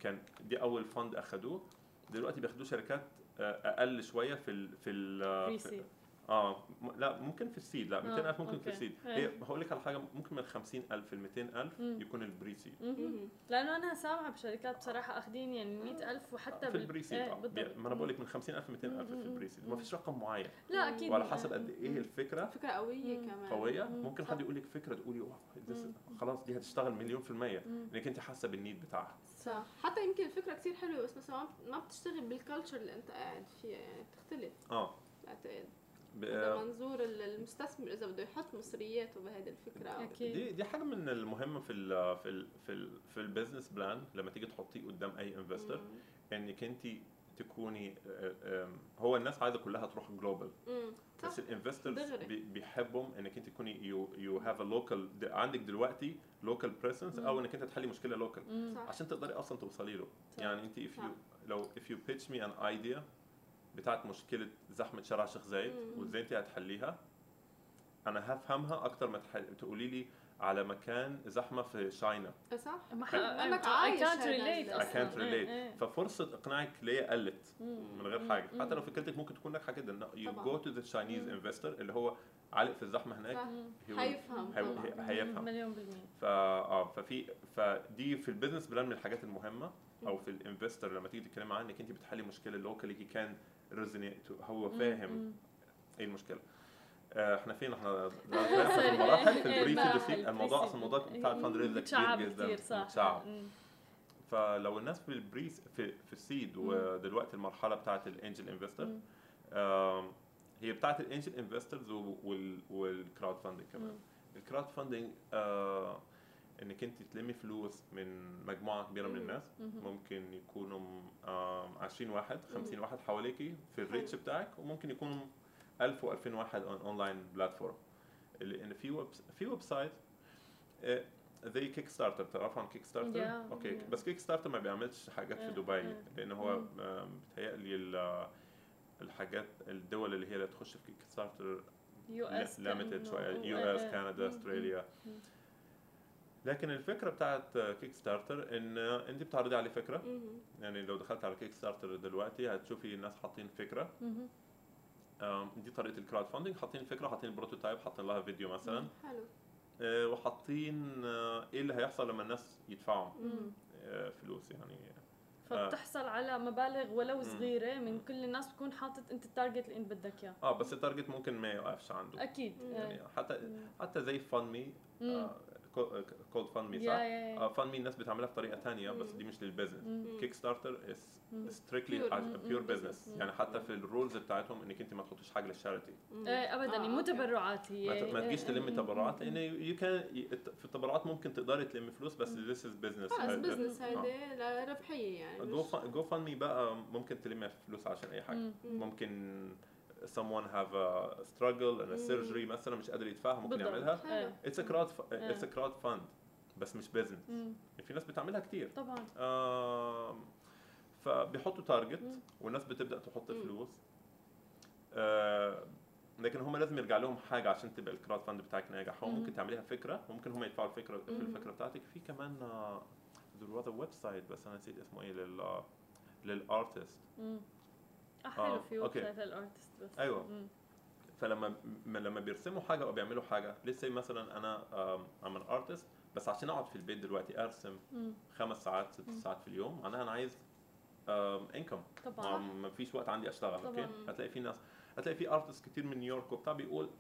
كان دي أول fund أخدوه. دلوقتي بياخدوه شركات آه، أقل شوية في ال في ال seed. آه م- لا ممكن في ال seed لا 200000 ممكن في okay. ال seed إيه. هي هقول لك على حاجة ممكن من 50000 ل 200000 مم. يكون ال pre-seed. لأنه أنا سامعة بشركات بصراحة اخذين يعني 100000 وحتى في بال- ال pre-seed إيه، آه. بالضبط. ما أنا بقول لك من 50000 ل 200000 مم. في ال pre-seed. ما فيش رقم معين لا أكيد وعلى حسب قد إيه. الفكرة فكرة قوية. كمان قوية مم. ممكن. حد يقول لك فكرة تقولي خلاص دي هتشتغل مليون في المية مم. انك أنت حاسة بال need بتاعها صح حتى يمكن الفكرة كتير حلوة بس مثلا ما- ما بتشتغل بال culture اللي أنت قاعد فيها يعني بتختلف آه بعتقد هذا منظور ال- المستثمر إذا بده يحط مصرياته بهذه الفكرة أكيد دي دي حاجة من المهمه في ال في ال في ال في ال business plan لما تيجي تحطيه قدام أي investor مم. إنك أنت تكوني آه، هو الناس عايزة كلها تروح global. بس. ال investors. بيحبهم إنك أنت تكوني you you have a local عندك دلوقتي local presence أو. إنك أنت تحلي مشكلة local. عشان تقدري أصلا توصلي له صح. يعني أنت if صح. you لو if you pitch me an idea بتاعت مشكلة زحمة شارع الشيخ زايد. وازاي أنت هتحليها أنا هفهمها أكتر ما تحل... تقولي لي على مكان زحمة في China صح ما ح- لأنك I عايش can't relate I can't إيه، relate إيه. ففرصة إقناعك ليا قلت. من غير. حاجة. حتى لو فكرتك ممكن تكون ناجحه جدا go to the Chinese مم. investor اللي هو عالق في الزحمة هناك صح. مم. he will- حيفهم هي- طبعاً. هي- هيفهم مليون بالمية فا آه ففي فدي في ال business plan من الحاجات المهمة أو في ال investor لما تيجي تتكلم عنها إنك أنت بتحلي مشكلة locally he can resonate هو فاهم. إيه المشكلة آه، إحنا فين إحنا في المراحل في ال pre-seed الموضوع أصلا الموضوع بتاع ال fundraise متشعب جدا كتير صح مم. فلو الناس في ال pre-s في في ال seed. ودلوقتي المرحلة بتاعت ال angel investor. هي بتاعت ال angel investors وال crowdfunding كمان. ال crowdfunding آه إنك أنت تلمي فلوس من مجموعة كبيرة من. الناس مم. ممكن يكونوا آم، 20 واحد 50 واحد حواليكي في ال reach. بتاعك وممكن يكونوا 1000 و2000 واحد on online platform لأن في ويب في website آه، زي Kickstarter تعرفوا عن Kickstarter؟ Yeah, okay yeah. بس Kickstarter ما بيعملش حاجات في دبي. لأن هو بيتهيألي ال- الحاجات الدول اللي هي اللي تخش في Kickstarter US limited شوية US. كندا. استراليا. لكن الفكرة بتاعت Kickstarter إن أنت بتعرضي عليه فكرة مم. يعني لو دخلت على Kickstarter دلوقتي هتشوفي الناس حاطين فكرة دي طريقة ال crowdfunding حاطين فكرة حاطين ال prototype حاطين لها فيديو مثلا حلو آه، وحاطين آه، إيه اللي هيحصل لما الناس يدفعوا. آه، فلوس يعني فبتحصل على مبالغ ولو. صغيرة من كل الناس بتكون حاطط أنت ال target اللي أنت بدك إياه آه بس ال target ممكن ما يوقفش عنده أكيد. يعني. حتى. حتى زي Fund Me مم. GoFundMe صح؟ yeah آه، Fund Me الناس بتعملها بطريقة تانية بس. دي مش لل business. Kickstarter مم. strictly Pure. pure. business. يعني حتى في ال rules بتاعتهم إنك أنت ما تحطيش حاجة لل charity. إيه ابدا آه، مو. تبرعات هي ما تجيش إيه، تلمي. تبرعات. لأن you can في التبرعات ممكن تقدري تلمي فلوس بس. this is business خلص business. هيدي ربحية يعني GoFundMe بقى ممكن تلمي فلوس عشان أي حاجة مم. مم. ممكن someone have a struggle and a مم. surgery مثلا مش قادر يدفعها ممكن بالضبط. يعملها حلو it's a crowd fu- إيه. it's a crowd fund بس مش business مم. في ناس بتعملها كتير طبعا فبيحطوا target. والناس بتبدأ تحط. فلوس آه، لكن هم لازم يرجع لهم حاجة عشان تبقى ال crowdfund بتاعك ناجح هو مم. ممكن تعمليها فكرة وممكن هم يدفعوا الفكرة في. الفكرة بتاعتك في كمان آه، a website بس أنا نسيت اسمه إيه لل لل artist مم. آه حلو في web. site لل artist بس أيوة. مم. فلما لما بيرسموا حاجة أو بيعملوا حاجة لسه مثلا أنا I'm an artist بس عشان أقعد في البيت دلوقتي أرسم مم. خمس ساعات ست مم. ساعات في اليوم معناها أنا عايز انكم طبعا ما فيش وقت عندي أشتغل okay. هتلاقي في ناس هتلاقي في artist كتير من نيويورك وبتاع بيقول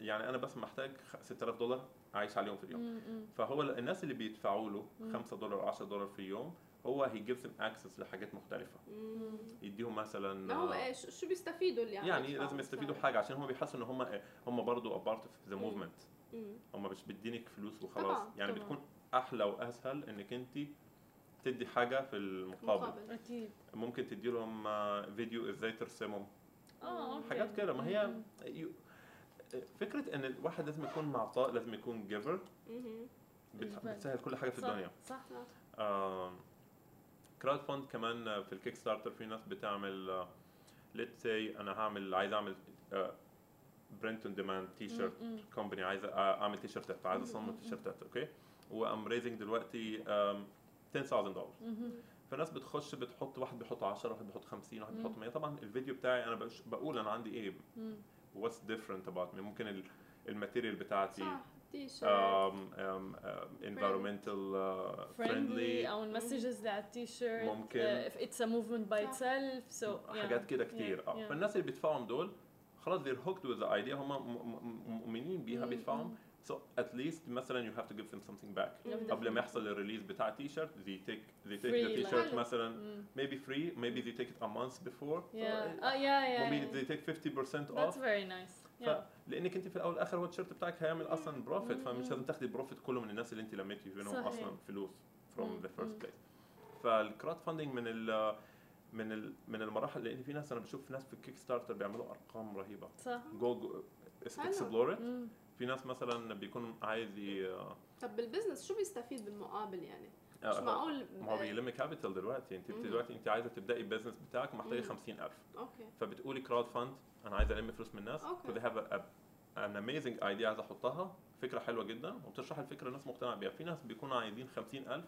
يعني أنا بس محتاج خ- 6000 دولار عايش عليهم في اليوم مم. فهو ال- الناس اللي بيدفعوا له مم. 5 دولار 10 دولار في اليوم هو he gives them access لحاجات مختلفة مم. يديهم مثلا ما هو إيش شو بيستفيدوا اللي يعني لازم يستفيدوا. حاجة عشان هم بيحسوا إن هم هم برضه the مم. movement مم. هم مش بيدينك فلوس وخلاص طبعاً، يعني طبعاً. بتكون أحلى وأسهل إنك أنت تدي حاجة في المقابل مقابل أكيد ممكن تدي لهم آه، فيديو إزاي ترسمهم آه. حاجات كده ما هي فكرة إن الواحد لازم يكون معطاء لازم يكون جيفر. بتسهل كل حاجة في صح، الدنيا صح صح. crowdfund كمان في ال Kickstarter في ناس بتعمل let's say أنا هعمل عايز أعمل print on demand t-shirt. company عايز أعمل تي شيرتات عايز أصمم مم. تي شيرتات okay و I'm raising دلوقتي um, 10000 دولار. فالناس بتخش بتحط واحد بيحط 10 واحد بيحط 50 واحد. بيحط 100 طبعا الفيديو بتاعي أنا بقول أنا عندي إيه. what's different about me ممكن ال- ال material بتاعتي صح um, um, uh, environmental uh, friendly friendly او المسجز اللي على التي شيرت ممكن. if it's a movement by صح. itself so yeah. حاجات كده كتير Yeah, اه yeah. فالناس اللي بيدفعهم دول خلاص they're hooked with the idea هم م- م- مؤمنين بيها مم، بيدفعهم so at least مثلا you have to give them something back Yeah, قبل ما يحصل الريليز بتاع تي شيرت they take they take Free, the like- t-shirt حلو. مثلا مم. maybe free maybe they take it a month before yeah اه yeah yeah, maybe yeah. they take 50% that's off very nice ف... yeah لأنك أنت في الأول والآخر هو التيشيرت بتاعك هيعمل أصلا profit. فمش لازم تاخدي ال profit كله من الناس اللي أنت لميتي منهم. أصلا فلوس the first مم. place فال crowdfunding من ال من ال من المراحل لأن في ناس أنا بشوف ناس في ال Kickstarter بيعملوا أرقام رهيبة صح go. explore. في ناس مثلا بيكون عايز طب بال business شو بيستفيد بالمقابل يعني؟ مش آه، معقول ما هو بيلم capital دلوقتي أنت. دلوقتي أنت عايزة تبدأي ال business بتاعك ومحتاجه مم. 50000 okay فبتقولي crowdfund أنا عايز ألم فلوس من الناس. ف they have an amazing idea عايز أحطها. فكرة حلوة جدا. وبتشرح الفكرة الناس مقتنعة بيها. في ناس بيكونوا عايزين 50000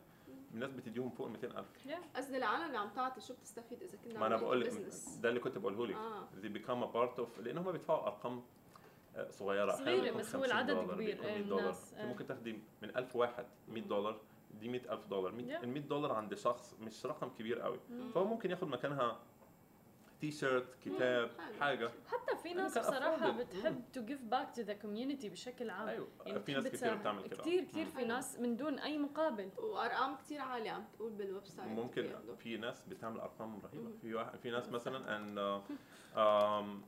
الناس بتديهم فوق 200000 قصدي العالم اللي عم تعطي شو بتستفيد إذا كنا ما أنا بقول لك؟ ده اللي كنت بقوله لك. آه. They become a part of لأن هم بيدفعوا أرقام آه، صغيرة. بيكون بس هو 50 العدد دولار، كبير، بيكون 100 دولار. إيه. ممكن تاخدي من 1000 واحد 100 دولار دي 100000 دولار. 100 Yeah. ال 100 دولار عند شخص مش رقم كبير قوي. مم. فهو ممكن ياخد مكانها تي شيرت كتاب. حاجة حتى في يعني ناس afforded. بتحب to give back to the community بشكل عام أيوه يعني في ناس تساهم. بتعمل كده كتير كتير مم. في ناس من دون أي مقابل وأرقام كثير عالية عم تقول بال website ممكن بياخدوا. في ناس بتعمل أرقام رهيبة. في واحد في ناس مثلا and uh, um,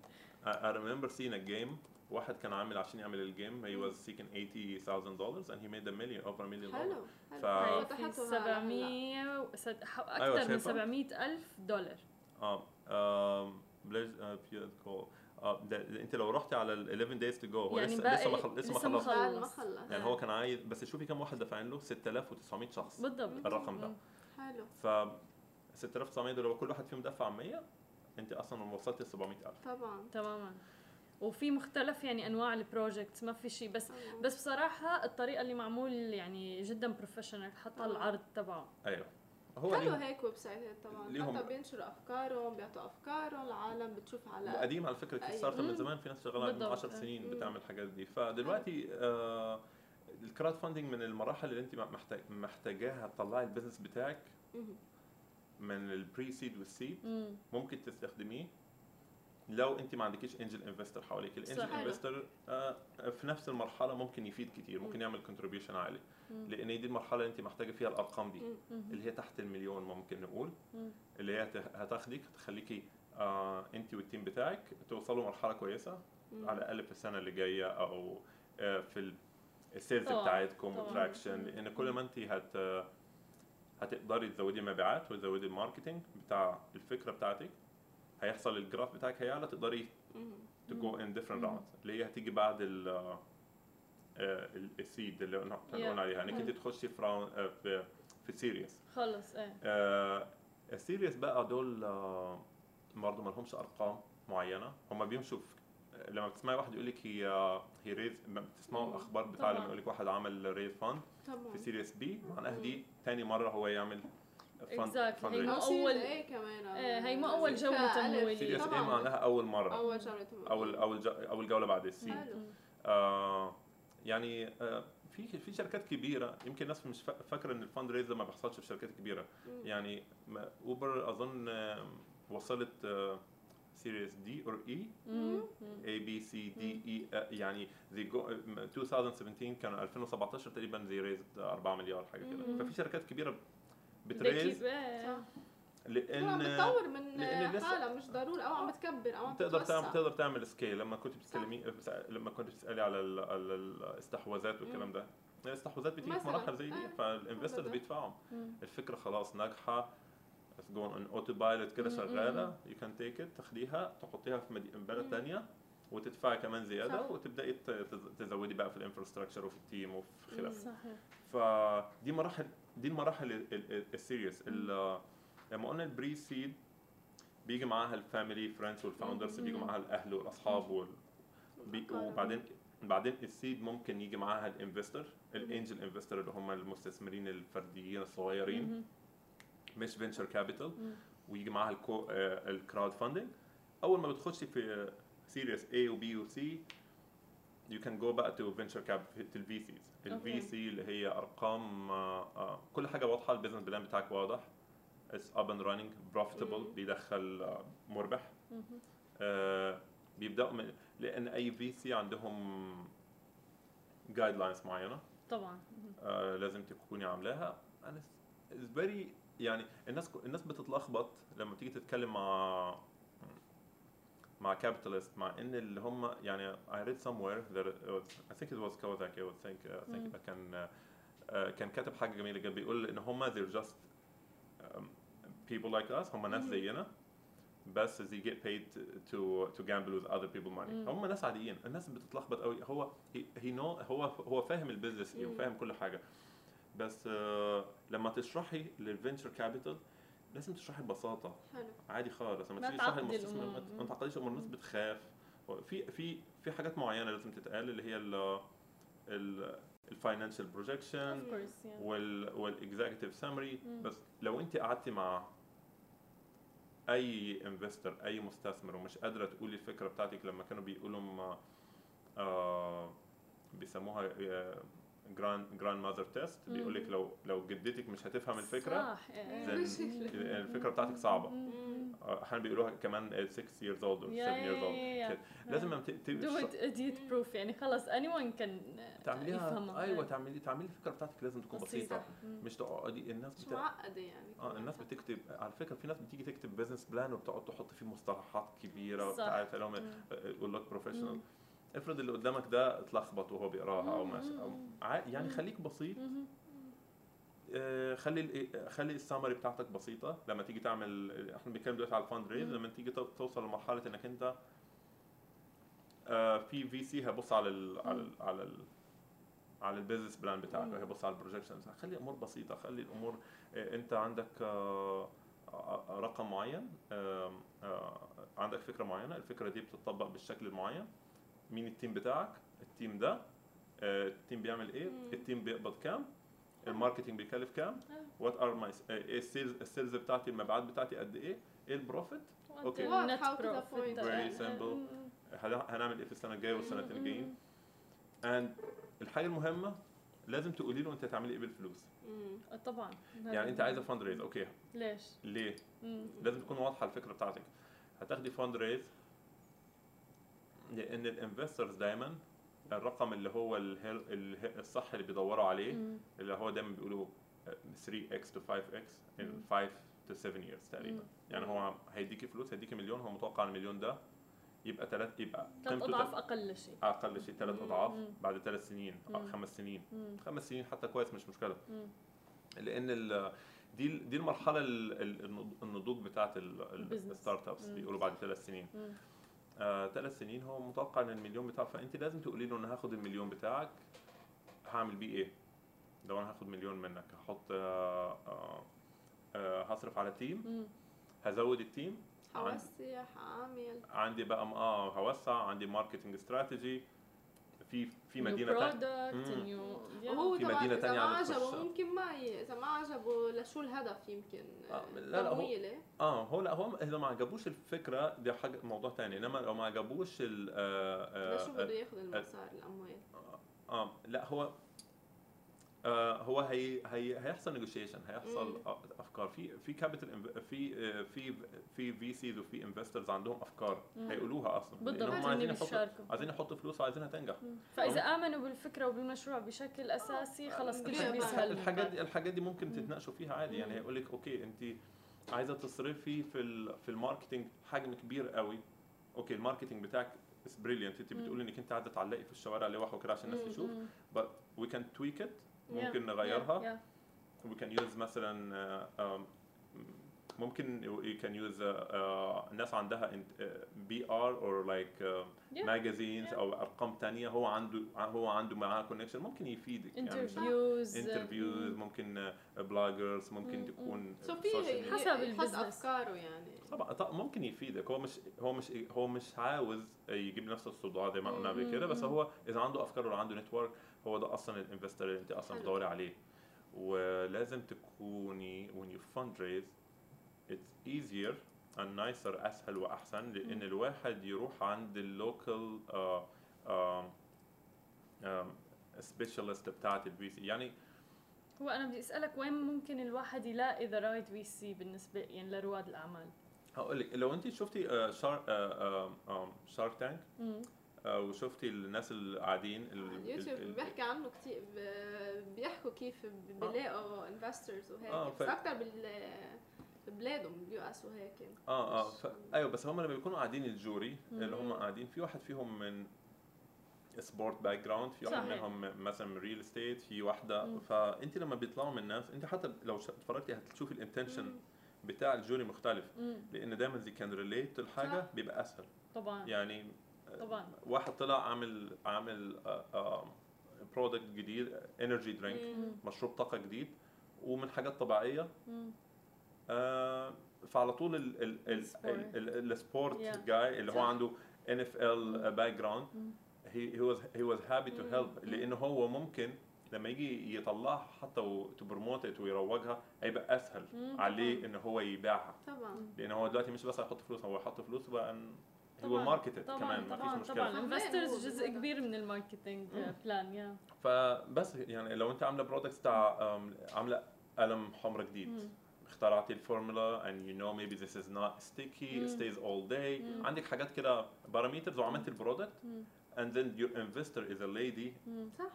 I I remember seeing a game واحد كان عامل عشان يعمل ال game he was seeking 80,000 dollars and he made a million over a million dollars حلو حلو ف- هاي في فتحته هلا. 700 و- ست- ح- أيوة، أكثر من شايفة؟ 700 ألف دولار آه um, بلاش uh, call. آه ده انت لو رحتي على ال 11 days to go هو يعني لسه لسه ما خل- لسه ما لسه خلص. بعد ما خلص. يعني هو كان عايز بس شوفي كم واحد دافعين له 6900 شخص. بالضبط. الرقم ده. حلو. ف 6900 دول لو كل واحد فيهم دفع 100 انت أصلا وصلت ل 700000 طبعا. تماما. وفي مختلف يعني أنواع البروجكتس ما في شيء بس. بس بصراحة الطريقة اللي معمول يعني جدا professional حتى آه. العرض تبعه. أيوه. هو حلو هيك website طبعا حتى بينشروا أفكارهم بيعطوا أفكارهم العالم بتشوف على وقديم على فكرة Kick. starter من. زمان في ناس شغالة من بالضبط. 10 سنين مم. بتعمل الحاجات دي فدلوقتي آه ال crowdfunding من المراحل اللي أنت محتاج محتاجاها تطلعي ال business بتاعك. من ال pre-seed وال seed مم. ممكن تستخدميه لو أنت ما عندكيش angel investor حواليك ال angel. investor آه في نفس المرحلة ممكن يفيد كتير ممكن مم. يعمل contribution عالي. لأن دي المرحلة اللي أنت محتاجة فيها الأرقام دي. اللي هي تحت المليون ممكن نقول. اللي هي هت- هتاخدك تخليكي آه أنت وال team بتاعك توصلوا مرحلة كويسة. على الأقل في السنة اللي جاية أو آه، في ال- ال sales بتاعتكم طبعاً. و traction لأن كل ما أنت هت هتقدري تزودي مبيعات وتزودي ال marketing بتاع الفكرة بتاعتك هيحصل ال graph بتاعك هيعلى تقدري go in different مم. rounds اللي هي هتيجي بعد ال- ال seed اللي قلنا. قلنا عليها انك انت. تخشي في في في series خلص إيه ال series بقى دول برضه ما لهمش ارقام معينه هم بيمشوا في لما بتسمعي واحد يقول لك هي هي raise بتسمعوا. الاخبار بتاع لما. يقول لك واحد عمل raise fund في series B معناها. دي تاني مره هو يعمل Exactly. هي أول- Series A كمان هي مو أول جولة فألف. تمويلية. سيريس اي طبعاً. معناها اول مره اول جولة تمويلية. اول اول اول جوله بعد السي. آه يعني آه في في شركات كبيرة يمكن الناس مش فا- فاكرة إن الفند ريز ده ما بيحصلش في الشركات الكبيره مم. يعني ما- اوبر أظن وصلت سيريس دي اور اي B C D E آه، يعني زي جو 2017 كان 2017 تقريبا زي ريز 4 مليار حاجة كده. ففي شركات كبيرة They بتريز. لأن عم بتطور من حالها مش ضروري أو عم بتكبر أو عم تقدر تتوسع. تعمل تقدر تعمل scale لما كنت بتتكلمي لما كنت بتسألي على ال- على الاستحواذات والكلام ده الاستحواذات بتيجي في. مراحل زي دي آه. فال investors. بيدفعوا. الفكرة خلاص ناجحة It's going on auto pilot كده شغالة you can take it تاخديها تحطيها في بلد. ثانية وتدفعي كمان زيادة صح. وتبدأي تزودي بقى في ال infrastructure وفي ال team وفي خلافه صحيح فدي مراحل دي المراحل ال series لما قلنا ال pre seed بيجي معاها ال family friends وال founders. بيجوا معاها الأهل والأصحاب وال... بي... وبعدين بعدين ال seed ممكن يجي معاها ال investor ال angel investor اللي هم المستثمرين الفرديين الصغيرين. مش venture capital. ويجي معاها الكو ال crowd funding أول ما بتخشي في series A و B و C you can go بقى to venture capital ال VCs ال V. C اللي هي أرقام آه، آه، كل حاجة واضحة ال business plan بتاعك واضح up and running profitable مم. بيدخل آه، مربح مهم. آه، بيبداوا من لأن أي VC عندهم guidelines معينة طبعا مهم. آه، لازم تكوني عاملاها أنا it's very يعني الناس الناس بتتلخبط لما تيجي تتكلم مع مع capitalist مع إن اللي هم يعني I read somewhere that it was, I think it was Kawasaki I think I think مم. كان آه، كان كاتب حاجة جميلة جدا بيقول إن هم they're just um, people like us هم ناس. زينا بس they get paid to to gamble with other people money. هم ناس عاديين الناس بتتلخبط قوي هو you know هو هو فاهم ال business إيه. وفاهم كل حاجة بس آه، لما تشرحي لل venture capital لازم تشرحي ببساطة حلو عادي خالص لما ما تيجي تشرحي الأمور. ما- تعقديش الأمور الناس بتخاف في في في حاجات معينة لازم تتقال اللي هي ال ال ال financial projection of course yeah. وال وال executive summary. بس لو انت قعدتي مع أي investor أي مستثمر ومش قادرة تقولي الفكرة بتاعتك لما كانوا بيقولوا م- آه بيسموها grand grandmother test بيقول لك. لو لو جدتك مش هتفهم الفكرة صح then الفكرة بتاعتك صعبة. آه، أحيانا بيقولوها كمان 6 years old or 7 يا years old. لازم دو ات اديت بروف يعني خلص anyone can تعمليها يفهمها أيوه تعملي تعملي الفكرة بتاعتك لازم تكون بسيطة. بسيطة. مش تقعدي الناس مش بتا... معقدة يعني آه الناس بتكتب على فكرة في ناس بتيجي تكتب بزنس بلان وبتقعد تحط فيه مصطلحات كبيرة. وبتاع مم. يقول لك بروفيشنال. افرض اللي قدامك ده اتلخبط وهو بيقراها أو ماشي يعني. خليك بسيط. آه، خلي ال- خلي السمري بتاعتك بسيطة. لما تيجي تعمل إحنا بنتكلم دلوقتي على ال fund raise. لما تيجي تو- توصل لمرحلة إنك أنت آه، في VC هيبص على ال على ال على ال على ال business plan بتاعك. هيبص على ال projections خلي الأمور بسيطة. خلي الأمور آه، أنت عندك آه، آه، رقم معين آه، آه، عندك فكرة معينة. الفكرة دي بتطبق بالشكل المعين. مين ال team بتاعك؟ ال team ده. آه، ال team بيعمل إيه. ال team بيقبض كام؟ ال marketing بيكلف كام؟ what are my ال sales ال sales بتاعتي المبيعات بتاعتي قد إيه؟ إيه ال profit؟ The profit. point. Very simple. هن- هنعمل إيه في السنة الجاية والسنتين الجايين and الحاجة المهمة لازم تقولي له أنت هتعملي إيه بالفلوس. مم. طبعا. يعني أنت عايزة fund raise okay. ليش؟ ليه؟ مم. لازم تكون واضحة الفكرة بتاعتك. هتاخدي fund raise لأن ال investors دايما الرقم اللي هو الصح اللي بيدوروا عليه مم. اللي هو دايما بيقولوا 3x to 5x in مم. 5 to 7 years تقريبا مم. يعني هو هيديكي فلوس هيديكي مليون هو متوقع المليون ده يبقى ثلاث يبقى ثلاث أضعاف أقل شيء أقل شيء ثلاث. أضعاف مم. بعد ثلاث سنين مم. خمس سنين مم. خمس سنين حتى كويس مش مشكلة مم. لأن ال دي دي المرحلة ال- ال- النض- النضوج بتاعت. ال startups. بيقولوا بعد ثلاث سنين مم. آه ثلاث سنين هو متوقع إن المليون بتاعه فأنت لازم تقولي له أنا هاخد المليون بتاعك هعمل بيه إيه؟ لو أنا هاخد مليون منك هحط آه آه آه هصرف على team. هزود ال team عندي, حوسع حعمل عندي بقى آه هوسع عندي marketing strategy في في مدينة yeah. وهو في تانية ما عم. عجبه ممكن ما ي... إذا ما عجبه لشو الهدف يمكن؟ آه، لا، لا، هو- آه هو لا هو إذا ما عجبوش الفكرة دي حاجة موضوع تاني. إنما لو ما عجبوش ال آه لشو آه بده ياخذ المسار الأموال؟ آه لا هو آه هو هي هي هيحصل نيجوشيشن هيحصل مم. آه، أفكار في في capital في آه، في في VCs وفي investors عندهم أفكار مم. هيقولوها أصلا بالضبط هم هن عايزين يحطوا عايزين يحطوا فلوس وعايزينها تنجح مم. فإذا آمنوا بالفكرة وبالمشروع بشكل أساسي خلص كل شيء بيسهل الحاجات دي الحاجات دي ممكن مم. تتناقشوا فيها عادي يعني. هيقول لك okay أنت عايزة تصرفي في ال في ال marketing حجم كبير قوي okay ال marketing بتاعك is brilliant أنت. بتقولي إنك أنت عايزه تعلقي في الشوارع لوحه وكده عشان الناس تشوف we can tweak it Yeah. ممكن نغيرها we can use مثلا آه، آم، ممكن you can use آه، آه، ناس عندها PR or like Yeah. magazines Yeah. أو أرقام تانية هو عنده هو عنده معاه connection ممكن يفيدك يعني مش- interviews interviews ممكن bloggers ممكن مم. تكون so social في media. حسب ال business. أفكاره يعني طبعا ممكن يفيدك هو مش هو مش هو مش عاوز يجيب نفس الصداع زي ما قلنا قبل. كده بس. هو إذا عنده أفكار ولا عنده network هو ده أصلا ال investor اللي أنت أصلا. بتدوري عليه ولازم تكوني when you fundraise it's easier and nicer أسهل وأحسن لأن الواحد يروح عند ال local specialist بتاعت ال VC يعني هو أنا بدي أسألك وين ممكن الواحد يلاقي the right VC بالنسبة يعني لرواد الأعمال هقول لك لو أنت شفتي آه، شار Shark Tank. وشفتي الناس اللي قاعدين ال- ال- يوتيوب ال- بيحكي عنه كتير بيحكوا كيف بيلاقوا investors وهيك آه، بس أكثر بال ببلادهم بال US وهيك آه آه ف... أيوه بس هم لما بيكونوا قاعدين ال jury اللي هم. قاعدين في واحد فيهم من sport background في واحد. منهم مثلا من real estate في واحدة مم. فانت لما بيطلعوا من الناس انت حتى لو اتفرجتي هتشوفي ال intention. بتاع ال jury مختلف مم. لأن دايما they can relate الحاجة. بيبقى أسهل طبعا يعني طبعا واحد طلع عامل عامل product جديد energy drink. مشروب طاقة جديد ومن حاجات طبيعية. آه، فعلى طول ال- ال- ال- ال sport. ال-. جاي اللي هو. عنده NFL background. he was he was happy to. help لأنه هو ممكن لما يجي يطلعها حتى to promote ويروجها هيبقى أسهل. عليه. إن هو يبيعها طبعا لأن هو دلوقتي مش بس هيحط فلوس هو هيحط فلوس بقى هو طبعاً. market طبعا كمان ما طبعا فيش طبعا مشكله فهمان investors هو جزء. كبير من ال marketing مم. plan يا فبس يعني لو انت عاملة products بتاع أم، عاملة قلم حمرا جديد. اخترعتي ال formula and you know maybe this is not sticky it stays all day مم. عندك حاجات كده parameters وعملت ال product and then your investor is a lady. صح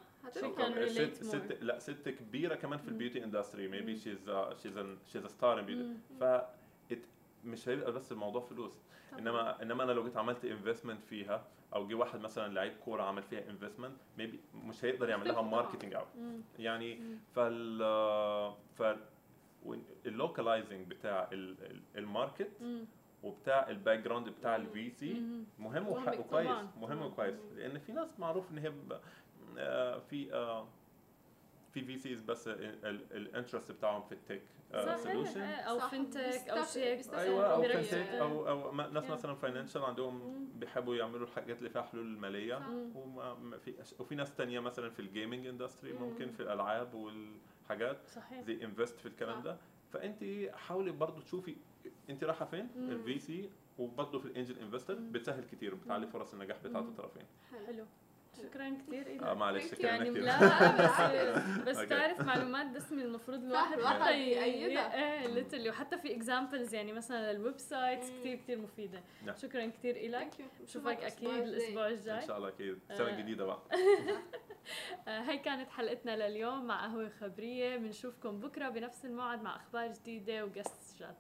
ست. ست لا ست كبيرة كمان في. ال beauty industry maybe مم. she's a, she's a, she's a star in beauty. ف مش هيبقى بس الموضوع فلوس طبعاً. انما إنما أنا لو جيت عملت investment فيها أو جه واحد مثلا لعيب كورة عمل فيها investment maybe مش هيقدر يعمل لها. marketing قوي مم. يعني مم. فال ف ال localizing بتاع ال- ال- ال market. وبتاع ال background بتاع. ال VC. مهم وكويس. مهم. وكويس. لأن في ناس معروف إن هي آه، في آه، في VCs بس ال interest بتاعهم في ال tech solution إيه، أو. fintech أو شيء أيوه أو. fintech أو أو ناس. مثلا financial عندهم. بيحبوا يعملوا الحاجات اللي فيها حلول مالية صح. مم. وما ما في وفي ناس تانية مثلا في ال gaming industry مم. ممكن في الألعاب والحاجات صحيح they invest في الكلام. ده فأنت حاولي برضو تشوفي أنت رايحة فين. ال VC وبرضه في ال angel investor. بتسهل كتير بتعلي. فرص النجاح بتاعت. الطرفين حلو شكرا كثير آه إلك معلش. شكرا يعني كتير لا بس بس. تعرف معلومات دسمه المفروض الواحد حتى يأيدها. إيه literally وحتى في examples يعني مثلا ال websites. كثير كثير مفيدة نعم. شكرا كثير إلك. بشوفك الأسبوع أكيد الجاي. الأسبوع إن الجاي شاء الله أكيد آه. الجديده بقى آه، هاي كانت حلقتنا لليوم مع قهوة خبرية بنشوفكم بكرة بنفس الموعد مع أخبار جديدة وقست جاد